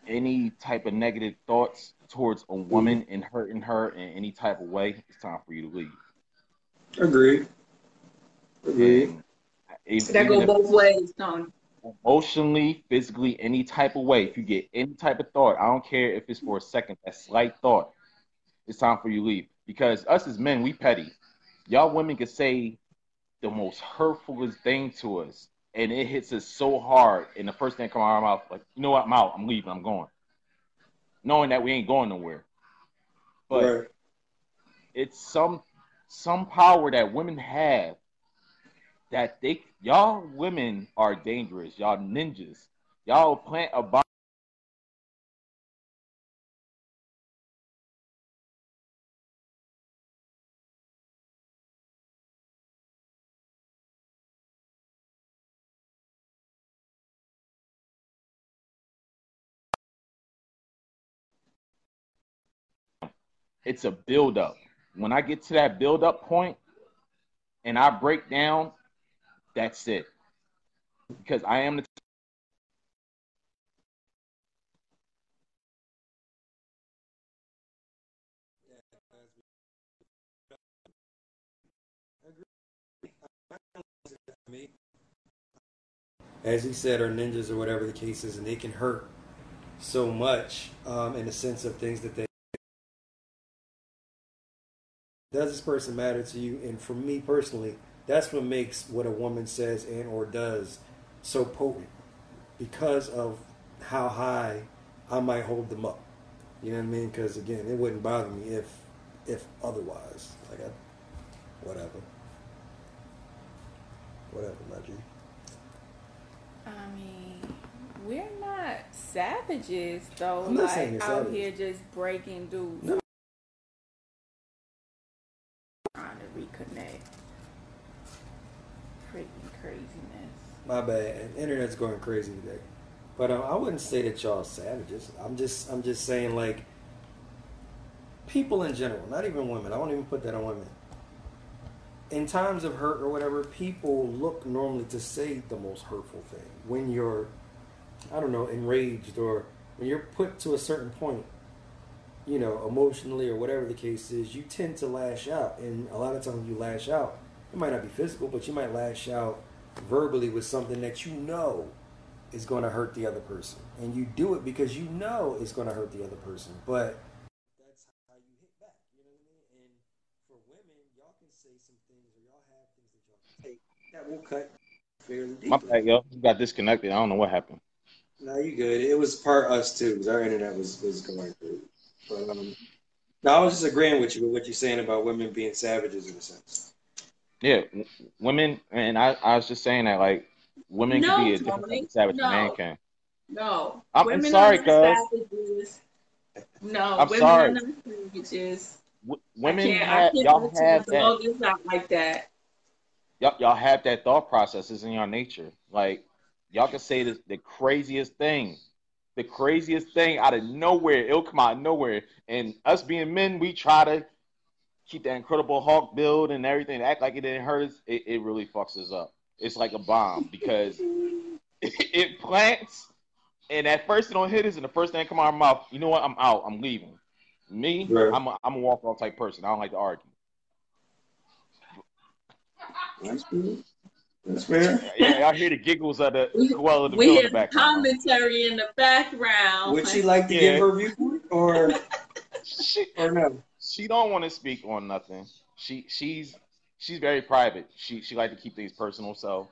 Speaker 5: any type of negative thoughts towards a woman mm-hmm. and hurting her in any type of way, it's time for you to leave.
Speaker 6: Agreed. Agreed.
Speaker 5: And even-
Speaker 2: That go both ways, Tony.
Speaker 5: emotionally, physically, any type of way, if you get any type of thought, I don't care if it's for a second, that slight thought, it's time for you to leave. Because us as men, we petty. Y'all women can say the most hurtfulest thing to us, and it hits us so hard, and the first thing come out of our mouth, like, you know what, I'm out, I'm leaving, I'm going. Knowing that we ain't going nowhere. But
Speaker 6: right.
Speaker 5: it's some some power that women have that they y'all women are dangerous. Y'all ninjas. Y'all plant a bomb. It's a build up. When I get to that build up point and I break down, that's it. Because I am the
Speaker 1: as he said, are ninjas or whatever the case is, and they can hurt so much um, in the sense of things that they. Does this person matter to you? And for me personally, that's what makes what a woman says and or does so potent, because of how high I might hold them up. You know what I mean? Because again, it wouldn't bother me if if otherwise. Like I, whatever, whatever, my G.
Speaker 7: I mean, we're not savages though.
Speaker 1: I'm not
Speaker 7: like
Speaker 1: saying you're
Speaker 7: out
Speaker 1: savage.
Speaker 7: here just breaking dudes.
Speaker 1: No.
Speaker 7: Trying to reconnect. Freaking craziness.
Speaker 1: My bad. Internet's going crazy today. But um, I wouldn't say that y'all savages. I'm just I'm just saying like people in general, not even women. I won't even put that on women. In times of hurt or whatever, people look normally to say the most hurtful thing. When you're I don't know, enraged or when you're put to a certain point, you know, emotionally or whatever the case is, you tend to lash out. And a lot of times you lash out, it might not be physical, but you might lash out verbally with something that you know is going to hurt the other person. And you do it because you know it's going to hurt the other person. But that's how you hit back. You know what I mean? And for women, y'all can say some things or y'all have things that y'all can take that will cut fairly
Speaker 5: deep.
Speaker 1: My
Speaker 5: bad, yo. You got disconnected. I don't know what happened.
Speaker 1: No, you good. It was part us too, because our internet was, was going through. But um, no, I was just agreeing with you with what you're saying about women being savages in a sense.
Speaker 5: Yeah, w- women, and I, I was just saying that like women
Speaker 2: No,
Speaker 5: can be a different type of savage
Speaker 2: no.
Speaker 5: man can.
Speaker 2: No.
Speaker 5: I'm- I'm sorry, cuz.
Speaker 2: savages. No,
Speaker 5: I'm
Speaker 2: women
Speaker 5: sorry.
Speaker 2: are not savages.
Speaker 5: W- women
Speaker 2: I can't,
Speaker 5: have
Speaker 2: I can't
Speaker 5: y'all have that
Speaker 2: this like that.
Speaker 5: y'all, y'all have that thought process. processes in your nature. Like y'all can say the, the craziest thing, the craziest thing out of nowhere. It'll come out of nowhere. And us being men, we try to keep that incredible Hulk build and everything, act like it didn't hurt us. It, it really fucks us up. It's like a bomb because it, it plants, and at first it don't hit us, and the first thing that come out of our mouth, you know what? I'm out. I'm leaving. Me,
Speaker 1: Right.
Speaker 5: I'm a, I'm a walk off type person. I don't like to argue.
Speaker 1: That's fair. That's fair.
Speaker 5: Yeah, y'all hear the giggles of the
Speaker 2: We-
Speaker 5: well of the
Speaker 2: We
Speaker 5: bill in
Speaker 2: hear
Speaker 5: the
Speaker 2: commentary in the background.
Speaker 1: Would she like to
Speaker 5: Yeah.
Speaker 1: give her viewpoint or or no?
Speaker 5: She don't want to speak on nothing. She she's she's very private. She she like to keep things personal. So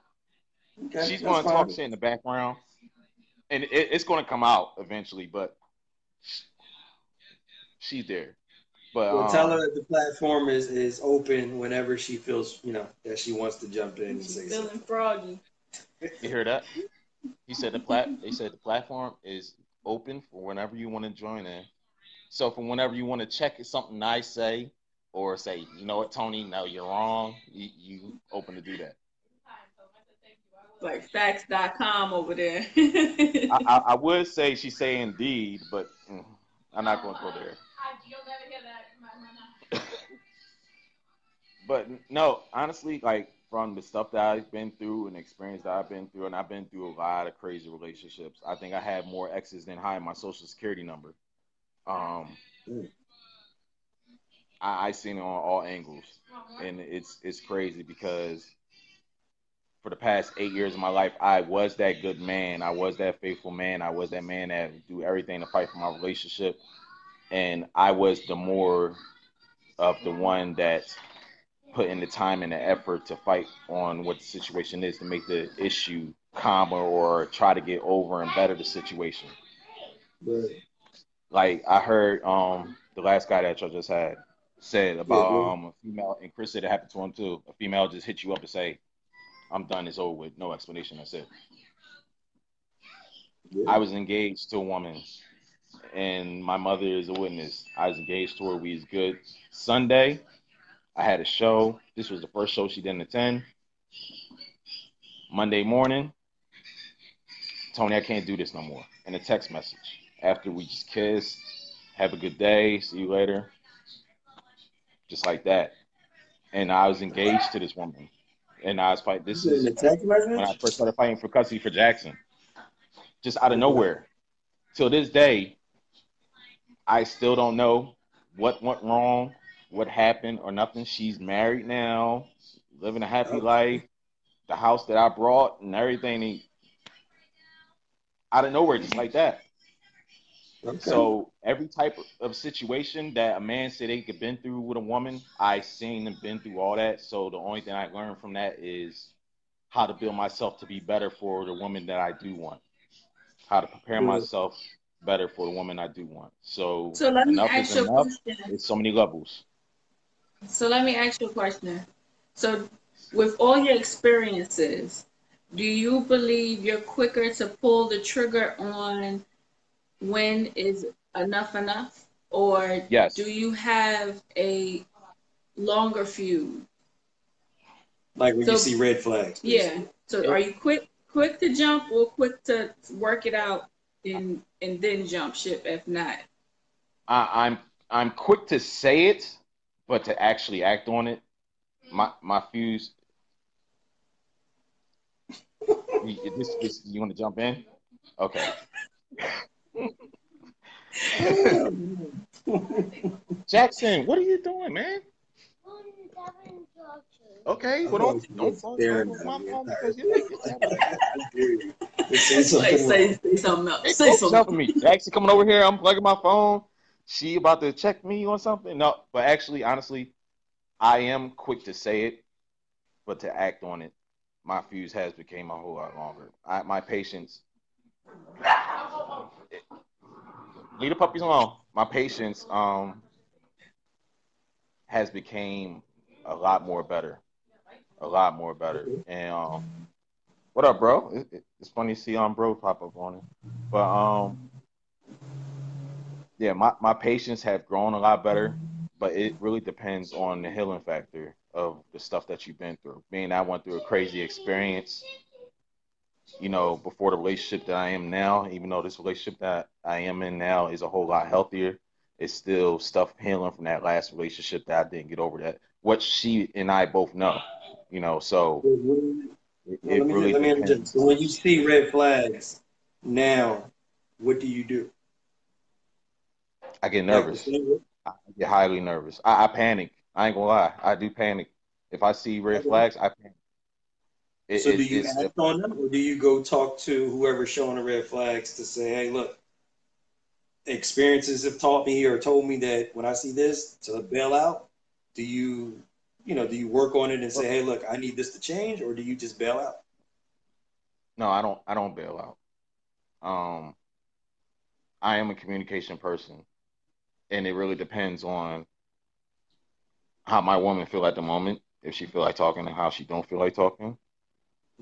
Speaker 1: Okay,
Speaker 5: she's going to talk shit in the background, and it, it's going to come out eventually. But she's there. But
Speaker 1: Well,
Speaker 5: um,
Speaker 1: tell her that the platform is is open whenever she feels, you know, that she wants to jump in and say
Speaker 4: She's
Speaker 1: something.
Speaker 4: feeling froggy.
Speaker 5: you hear that? He said the plat. They said the platform is open for whenever you want to join in. So from whenever you want to check something I say, or say, you know what, Tony, no, you're wrong. You, you open to do that.
Speaker 4: Like facts.com over there.
Speaker 5: I, I, I would say she say indeed, but mm, I'm not going to go there. but no, honestly, like from the stuff that I've been through and experience that I've been through, and I've been through a lot of crazy relationships. I think I had more exes than hide my social security number. Um, I, I seen it on all angles, and it's it's crazy because for the past eight years of my life, I was that good man. I was that faithful man. I was that man that do everything to fight for my relationship, and I was the more of the one that put in the time and the effort to fight on what the situation is to make the issue calmer or try to get over and better the situation.
Speaker 1: But
Speaker 5: Like I heard um the last guy that y'all just had said about
Speaker 1: Yeah,
Speaker 5: um a female and Chris said it happened to him too. A female just hit you up and say, I'm done, it's over with, no explanation, that's it. I was engaged to a woman and my mother is a witness. I was engaged to her, we was good. Sunday, I had a show. This was the first show she didn't attend. Monday morning, Tony, I can't do this no more. And a text message after we just kissed, have a good day, see you later. Just like that. And I was engaged to this woman. And I was fighting. This is when I first started fighting for custody for Jackson. Just out of nowhere. Till this day, I still don't know what went wrong, what happened, or nothing. She's married now, living a happy life. The house that I brought and everything. Out of nowhere, just like that.
Speaker 1: Okay.
Speaker 5: So every type of situation that a man said they could been through with a woman, I seen and been through all that. So the only thing I learned from that is how to build myself to be better for the woman that I do want. How to prepare
Speaker 1: Good.
Speaker 5: myself better for the woman I do want. So,
Speaker 4: so let me
Speaker 5: enough
Speaker 4: ask
Speaker 5: is
Speaker 4: you a question.
Speaker 5: It's so many levels.
Speaker 4: So let me ask you a question. So with all your experiences, do you believe you're quicker to pull the trigger on when is enough enough? Or
Speaker 5: Yes.
Speaker 4: do you have a longer fuse?
Speaker 1: like when
Speaker 4: So-
Speaker 1: you see red flags.
Speaker 4: Yeah. So are you quick quick to jump or quick to work it out and and then jump ship if not?
Speaker 5: I, I'm I'm quick to say it, but to actually act on it, my my fuse. You, this, this, you want to jump in? Okay. Jackson, what are you doing, man? Okay, well don't don't phone
Speaker 1: There
Speaker 5: my phone because you
Speaker 1: Say something.
Speaker 4: say, say something else.
Speaker 5: Hey,
Speaker 4: Say something.
Speaker 5: tell me. Jackson coming over here. I'm plugging my phone. She about to check me on something. No, but actually, honestly, I am quick to say it, but to act on it, my fuse has became a whole lot longer. I, my patience. Leave the puppies alone. My patience um has became a lot more better, a lot more better. And um, what up, bro? It, it- it's funny to see um bro pop up on it, but um, yeah, my my patience have grown a lot better, but it really depends on the healing factor of the stuff that you've been through. Being I went through a crazy experience, you know, before the relationship that I am now, even though this relationship that I am in now is a whole lot healthier, it's still stuff healing from that last relationship that I didn't get over that. What she and I both know, you know, so it, it
Speaker 1: let me,
Speaker 5: really
Speaker 1: let me. So when you see red flags now, what do you do?
Speaker 5: I get nervous. I get highly nervous. I, I panic. I ain't gonna lie. I do panic. If I see red flags, I panic. It,
Speaker 1: So
Speaker 5: it-
Speaker 1: do you act on them, or do you go talk to whoever's showing the red flags to say, "Hey, look, experiences have taught me or told me that when I see this to bail out"? Do you, you know, do you work on it and say, "Hey, look, I need this to change," or do you just bail out?
Speaker 5: no, I don't. I don't bail out. Um, I am a communication person, and it really depends on how my woman feel at the moment, if she feel like talking and how she don't feel like talking.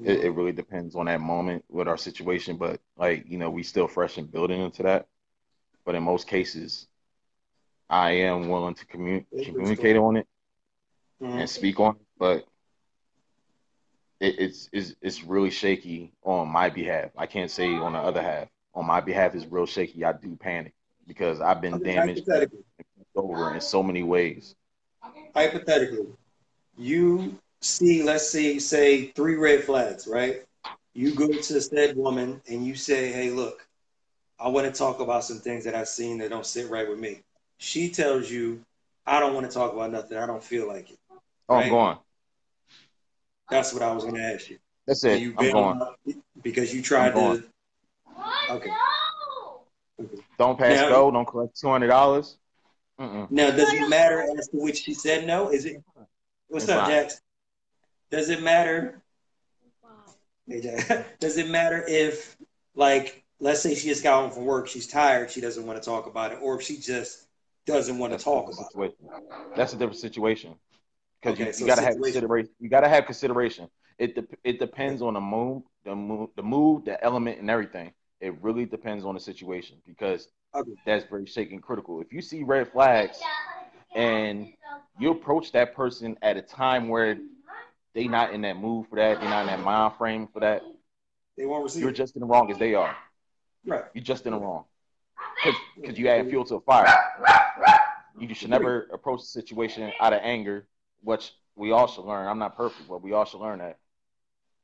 Speaker 5: It, it really depends on that moment with our situation, but like you know, we still fresh and building into that. But in most cases, I am willing to commu- communicate on it
Speaker 1: Mhm.
Speaker 5: and speak on it, but it, it's, it's it's really shaky on my behalf. I can't say on the other half. On my behalf, is real shaky. I do panic because I've been damaged over in so many ways.
Speaker 1: hypothetically, you see, let's say, say three red flags, right? You go to said woman and you say, "Hey, look, I want to talk about some things that I've seen that don't sit right with me." She tells you, "I don't want to talk about nothing. I don't feel like it."
Speaker 5: Oh,
Speaker 1: Right.
Speaker 5: I'm going.
Speaker 1: That's what I was going to ask you.
Speaker 5: That's it.
Speaker 1: you
Speaker 5: I'm going.
Speaker 1: because you tried to. Okay.
Speaker 5: Don't pass
Speaker 1: Now-
Speaker 5: go. Don't collect two hundred dollars.
Speaker 1: Now, does it matter as to which she said no? Is it? What's
Speaker 5: It's
Speaker 1: up,
Speaker 5: fine.
Speaker 1: Jax? Does it matter? Hey, Does it matter if, like, let's say she just got home from work, she's tired, she doesn't want to talk about it, or if she just doesn't want to
Speaker 5: That's a
Speaker 1: talk
Speaker 5: different
Speaker 1: about it?
Speaker 5: That's a different situation. Because
Speaker 1: Okay,
Speaker 5: you,
Speaker 1: so
Speaker 5: gotta have consideration. You gotta have consideration. It de- it depends on the mood, the mood, the mood, the element, and everything. It really depends on the situation because
Speaker 1: Okay.
Speaker 5: that's very shaky and critical. If you see red flags and you approach that person at a time where they not in that mood for that, they're not in that mind frame for that,
Speaker 1: They won't receive
Speaker 5: you're just in the wrong as they are.
Speaker 1: Right.
Speaker 5: You're just in the wrong. Because you add fuel to a fire. You should never approach the situation out of anger, which we all should learn. I'm not perfect, but we all should learn that.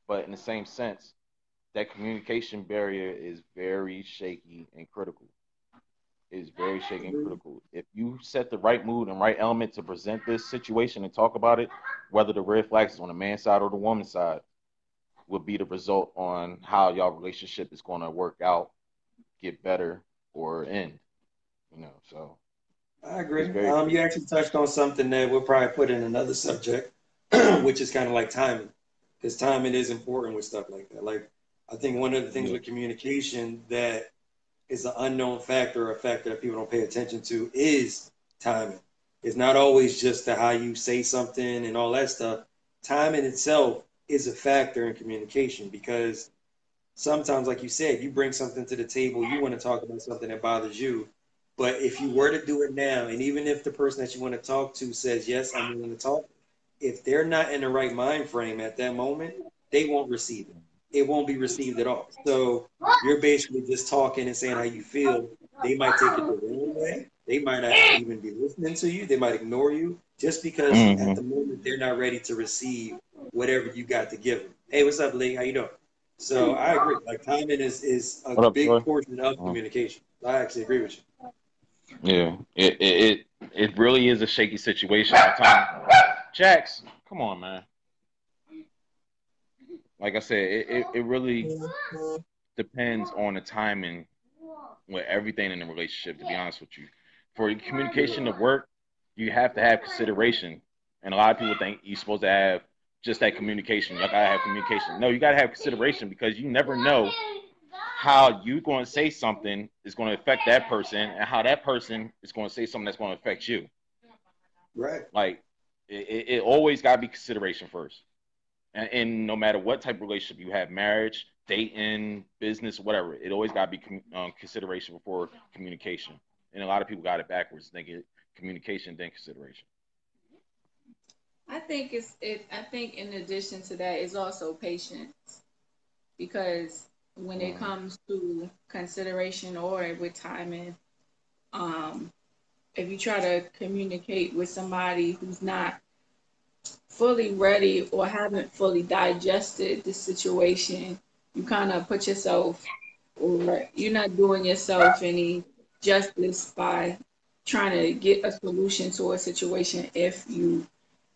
Speaker 5: But in the same sense, that communication barrier is very shaky and critical. Is very shaky and critical. If you set the right mood and right element to present this situation and talk about it, whether the red flags is on the man's side or the woman's side, will be the result on how y'all relationship is going to work out, get better, or end. You know, so
Speaker 1: I agree. Um, you actually touched on something that we'll probably put in another subject, which is kind of like timing, because timing is important with stuff like that. Like, I think one of the things
Speaker 5: Yeah.
Speaker 1: with communication that is an unknown factor, or a factor that people don't pay attention to, is timing. It's not always just the how you say something and all that stuff. Timing itself is a factor in communication because sometimes, like you said, you bring something to the table, you want to talk about something that bothers you, but if you were to do it now, and even if the person that you want to talk to says, Yes, I'm willing to talk, if they're not in the right mind frame at that moment, they won't receive it. It won't be received at all. So you're basically just talking and saying how you feel. They might take it the wrong way. They might not even be listening to you. They might ignore you just because
Speaker 5: Mhm.
Speaker 1: at the moment they're not ready to receive whatever you got to give them. Hey, what's up, Lee? How you doing? So I agree. Like timing is is a
Speaker 5: What
Speaker 1: big portion of
Speaker 5: Uh-huh.
Speaker 1: communication. I actually agree with you.
Speaker 5: yeah, it it it, it really is a shaky situation. Jax, come on, man. Like I said, it, it, it really depends on the timing with everything in the relationship, to be honest with you. For communication to work, you have to have consideration. And a lot of people think you're supposed to have just that communication. You gotta have communication. No, you gotta have consideration because you never know how you're going to say something is going to affect that person and how that person is going to say something that's going to affect you.
Speaker 1: Right.
Speaker 5: Like it, it, it always got to be consideration first. And, no matter what type of relationship you have, marriage, dating, business, whatever, it always got to be com- um, consideration before communication. And a lot of people got it backwards, thinking communication then consideration.
Speaker 4: I think it's it. I think in addition to that is also patience, because when it
Speaker 5: Mhm.
Speaker 4: comes to consideration or with timing, um, if you try to communicate with somebody who's not fully ready or haven't fully digested the situation, you kind of put yourself or you're not doing yourself any justice by trying to get a solution to a situation if you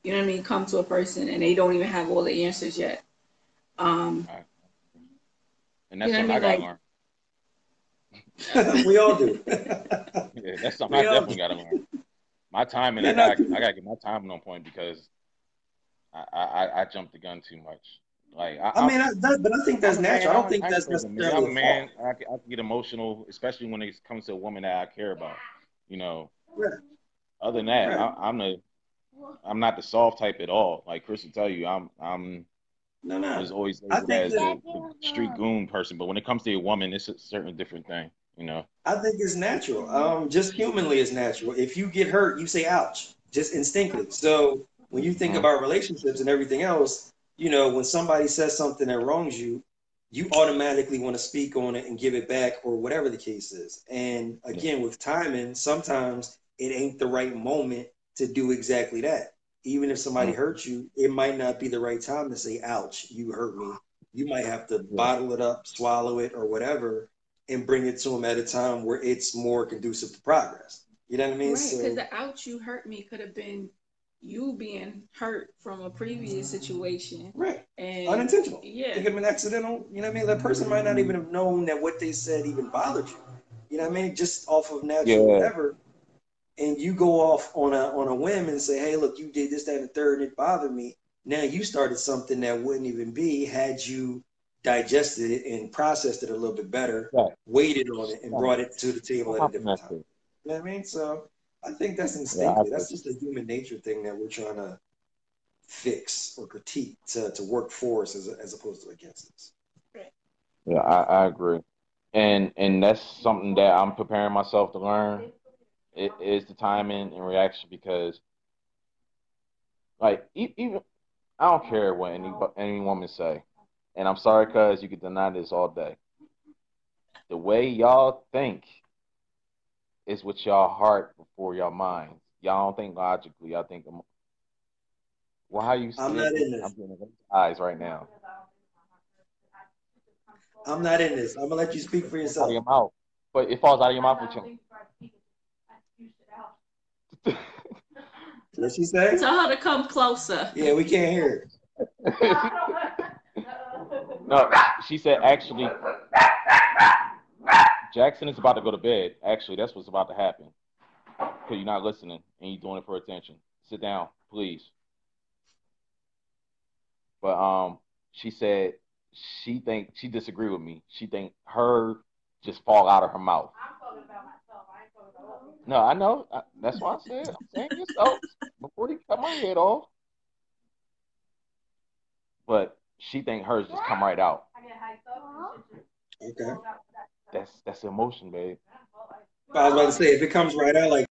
Speaker 4: you know what I mean, come to a person and they don't even have all the answers yet. Um,
Speaker 5: And that's
Speaker 4: You know what
Speaker 5: something
Speaker 4: I
Speaker 5: I got to learn.
Speaker 1: we all do.
Speaker 5: Yeah, that's something I
Speaker 1: We all
Speaker 5: definitely
Speaker 1: do.
Speaker 5: got to learn. My timing,
Speaker 1: Yeah,
Speaker 5: I got, I got to get my timing on point because I, I, I jumped the gun too much. Like I,
Speaker 1: I mean, I, that, but I think that's
Speaker 5: I'm a man.
Speaker 1: natural. I don't think that's
Speaker 5: afraid of men.
Speaker 1: necessarily
Speaker 5: I'm a man. I can, I can get emotional, especially when it comes to a woman that I care about. You know.
Speaker 1: Right.
Speaker 5: Other than that,
Speaker 1: Right.
Speaker 5: I, I'm the I'm not the soft type at all. Like Chris will tell you, I'm I'm
Speaker 1: No, no.
Speaker 5: was always
Speaker 1: I think
Speaker 5: as
Speaker 1: that-
Speaker 5: the, the street goon person, but when it comes to a woman, it's a certain different thing. You know.
Speaker 1: I think it's natural. Um, just humanly, it's natural. If you get hurt, you say "ouch," just instinctively. So when you think
Speaker 5: Mhm.
Speaker 1: about relationships and everything else, you know, when somebody says something that wrongs you, you automatically want to speak on it and give it back, or whatever the case is. And again, with timing, sometimes it ain't the right moment to do exactly that. Even if somebody
Speaker 5: Mhm.
Speaker 1: hurts you, it might not be the right time to say "ouch," you hurt me. You might have to bottle it up, swallow it, or whatever, and bring it to them at a time where it's more conducive to progress. You know what I mean?
Speaker 4: Right,
Speaker 1: So-
Speaker 4: because the ouch you hurt me could have been you being hurt from a previous situation.
Speaker 1: right,
Speaker 4: And
Speaker 1: unintentional. Yeah. It
Speaker 4: yeah.
Speaker 1: could have been accidental. You know what I mean? That person might not even have known that what they said even bothered you. You know what I mean? Just off of natural
Speaker 5: Yeah.
Speaker 1: whatever. And you go off on a on a whim and say, "Hey, look, you did this, that, and the third, and it bothered me." Now you started something that wouldn't even be had you digested it and processed it a little bit better,
Speaker 5: Right.
Speaker 1: waited on it, and
Speaker 5: Right.
Speaker 1: brought it to the table at a different time. You know what I mean? So I think that's
Speaker 5: Yeah,
Speaker 1: instinctive. that's just a human nature thing that we're trying to fix or critique to, to work for us as, as opposed to against us.
Speaker 5: Yeah, I, I agree, and and that's something that I'm preparing myself to learn. It is the timing and reaction because, like, e- even I don't care what any any woman say, and I'm sorry, cuz you could deny this all day. The way y'all think is with y'all heart before y'all mind. Y'all don't think logically. Y'all think. emo- Well, how you?
Speaker 1: I'm not
Speaker 5: it,
Speaker 1: in this.
Speaker 5: I'm getting eyes right now.
Speaker 1: I'm not in this. I'm gonna let you speak for yourself.
Speaker 5: Out
Speaker 1: yourself.
Speaker 5: of your mouth, but it falls out of your mouth with you.
Speaker 1: What she say?
Speaker 4: Tell her to come closer.
Speaker 1: Yeah, we can't hear it.
Speaker 5: no, she said actually, Jackson is about to go to bed. Actually, that's what's about to happen. Because you're not listening and you're doing it for attention. Sit down, please. But um, she said she think she disagreed with me. She think her just fall out of her mouth. I no, I know. I, that's why I said I'm saying yourself before you cut my head off. But she think hers just come right out. I get hyped up.
Speaker 1: Okay.
Speaker 5: That's that's emotion, babe.
Speaker 1: I was about to say if it comes right out like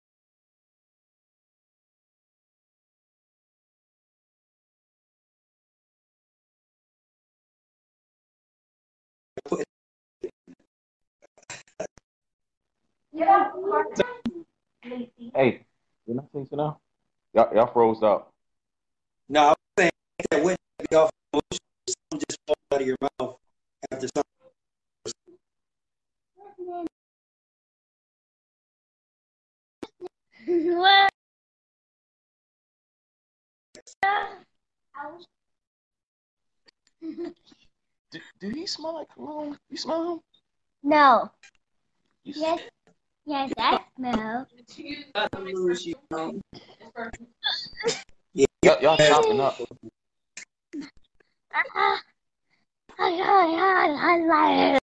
Speaker 5: Hey, didn't I say so now? Y'all, y'all froze up.
Speaker 1: no, I was saying that wouldn't be off emotion. Something just fall out of your mouth after something.
Speaker 8: What?
Speaker 5: Do, do he smell like cologne? You smell him?
Speaker 8: No.
Speaker 5: You
Speaker 8: Yes. Yes, I smell.
Speaker 5: Y'all, y'all chopping up.
Speaker 8: Ah, I, I, I, I like it.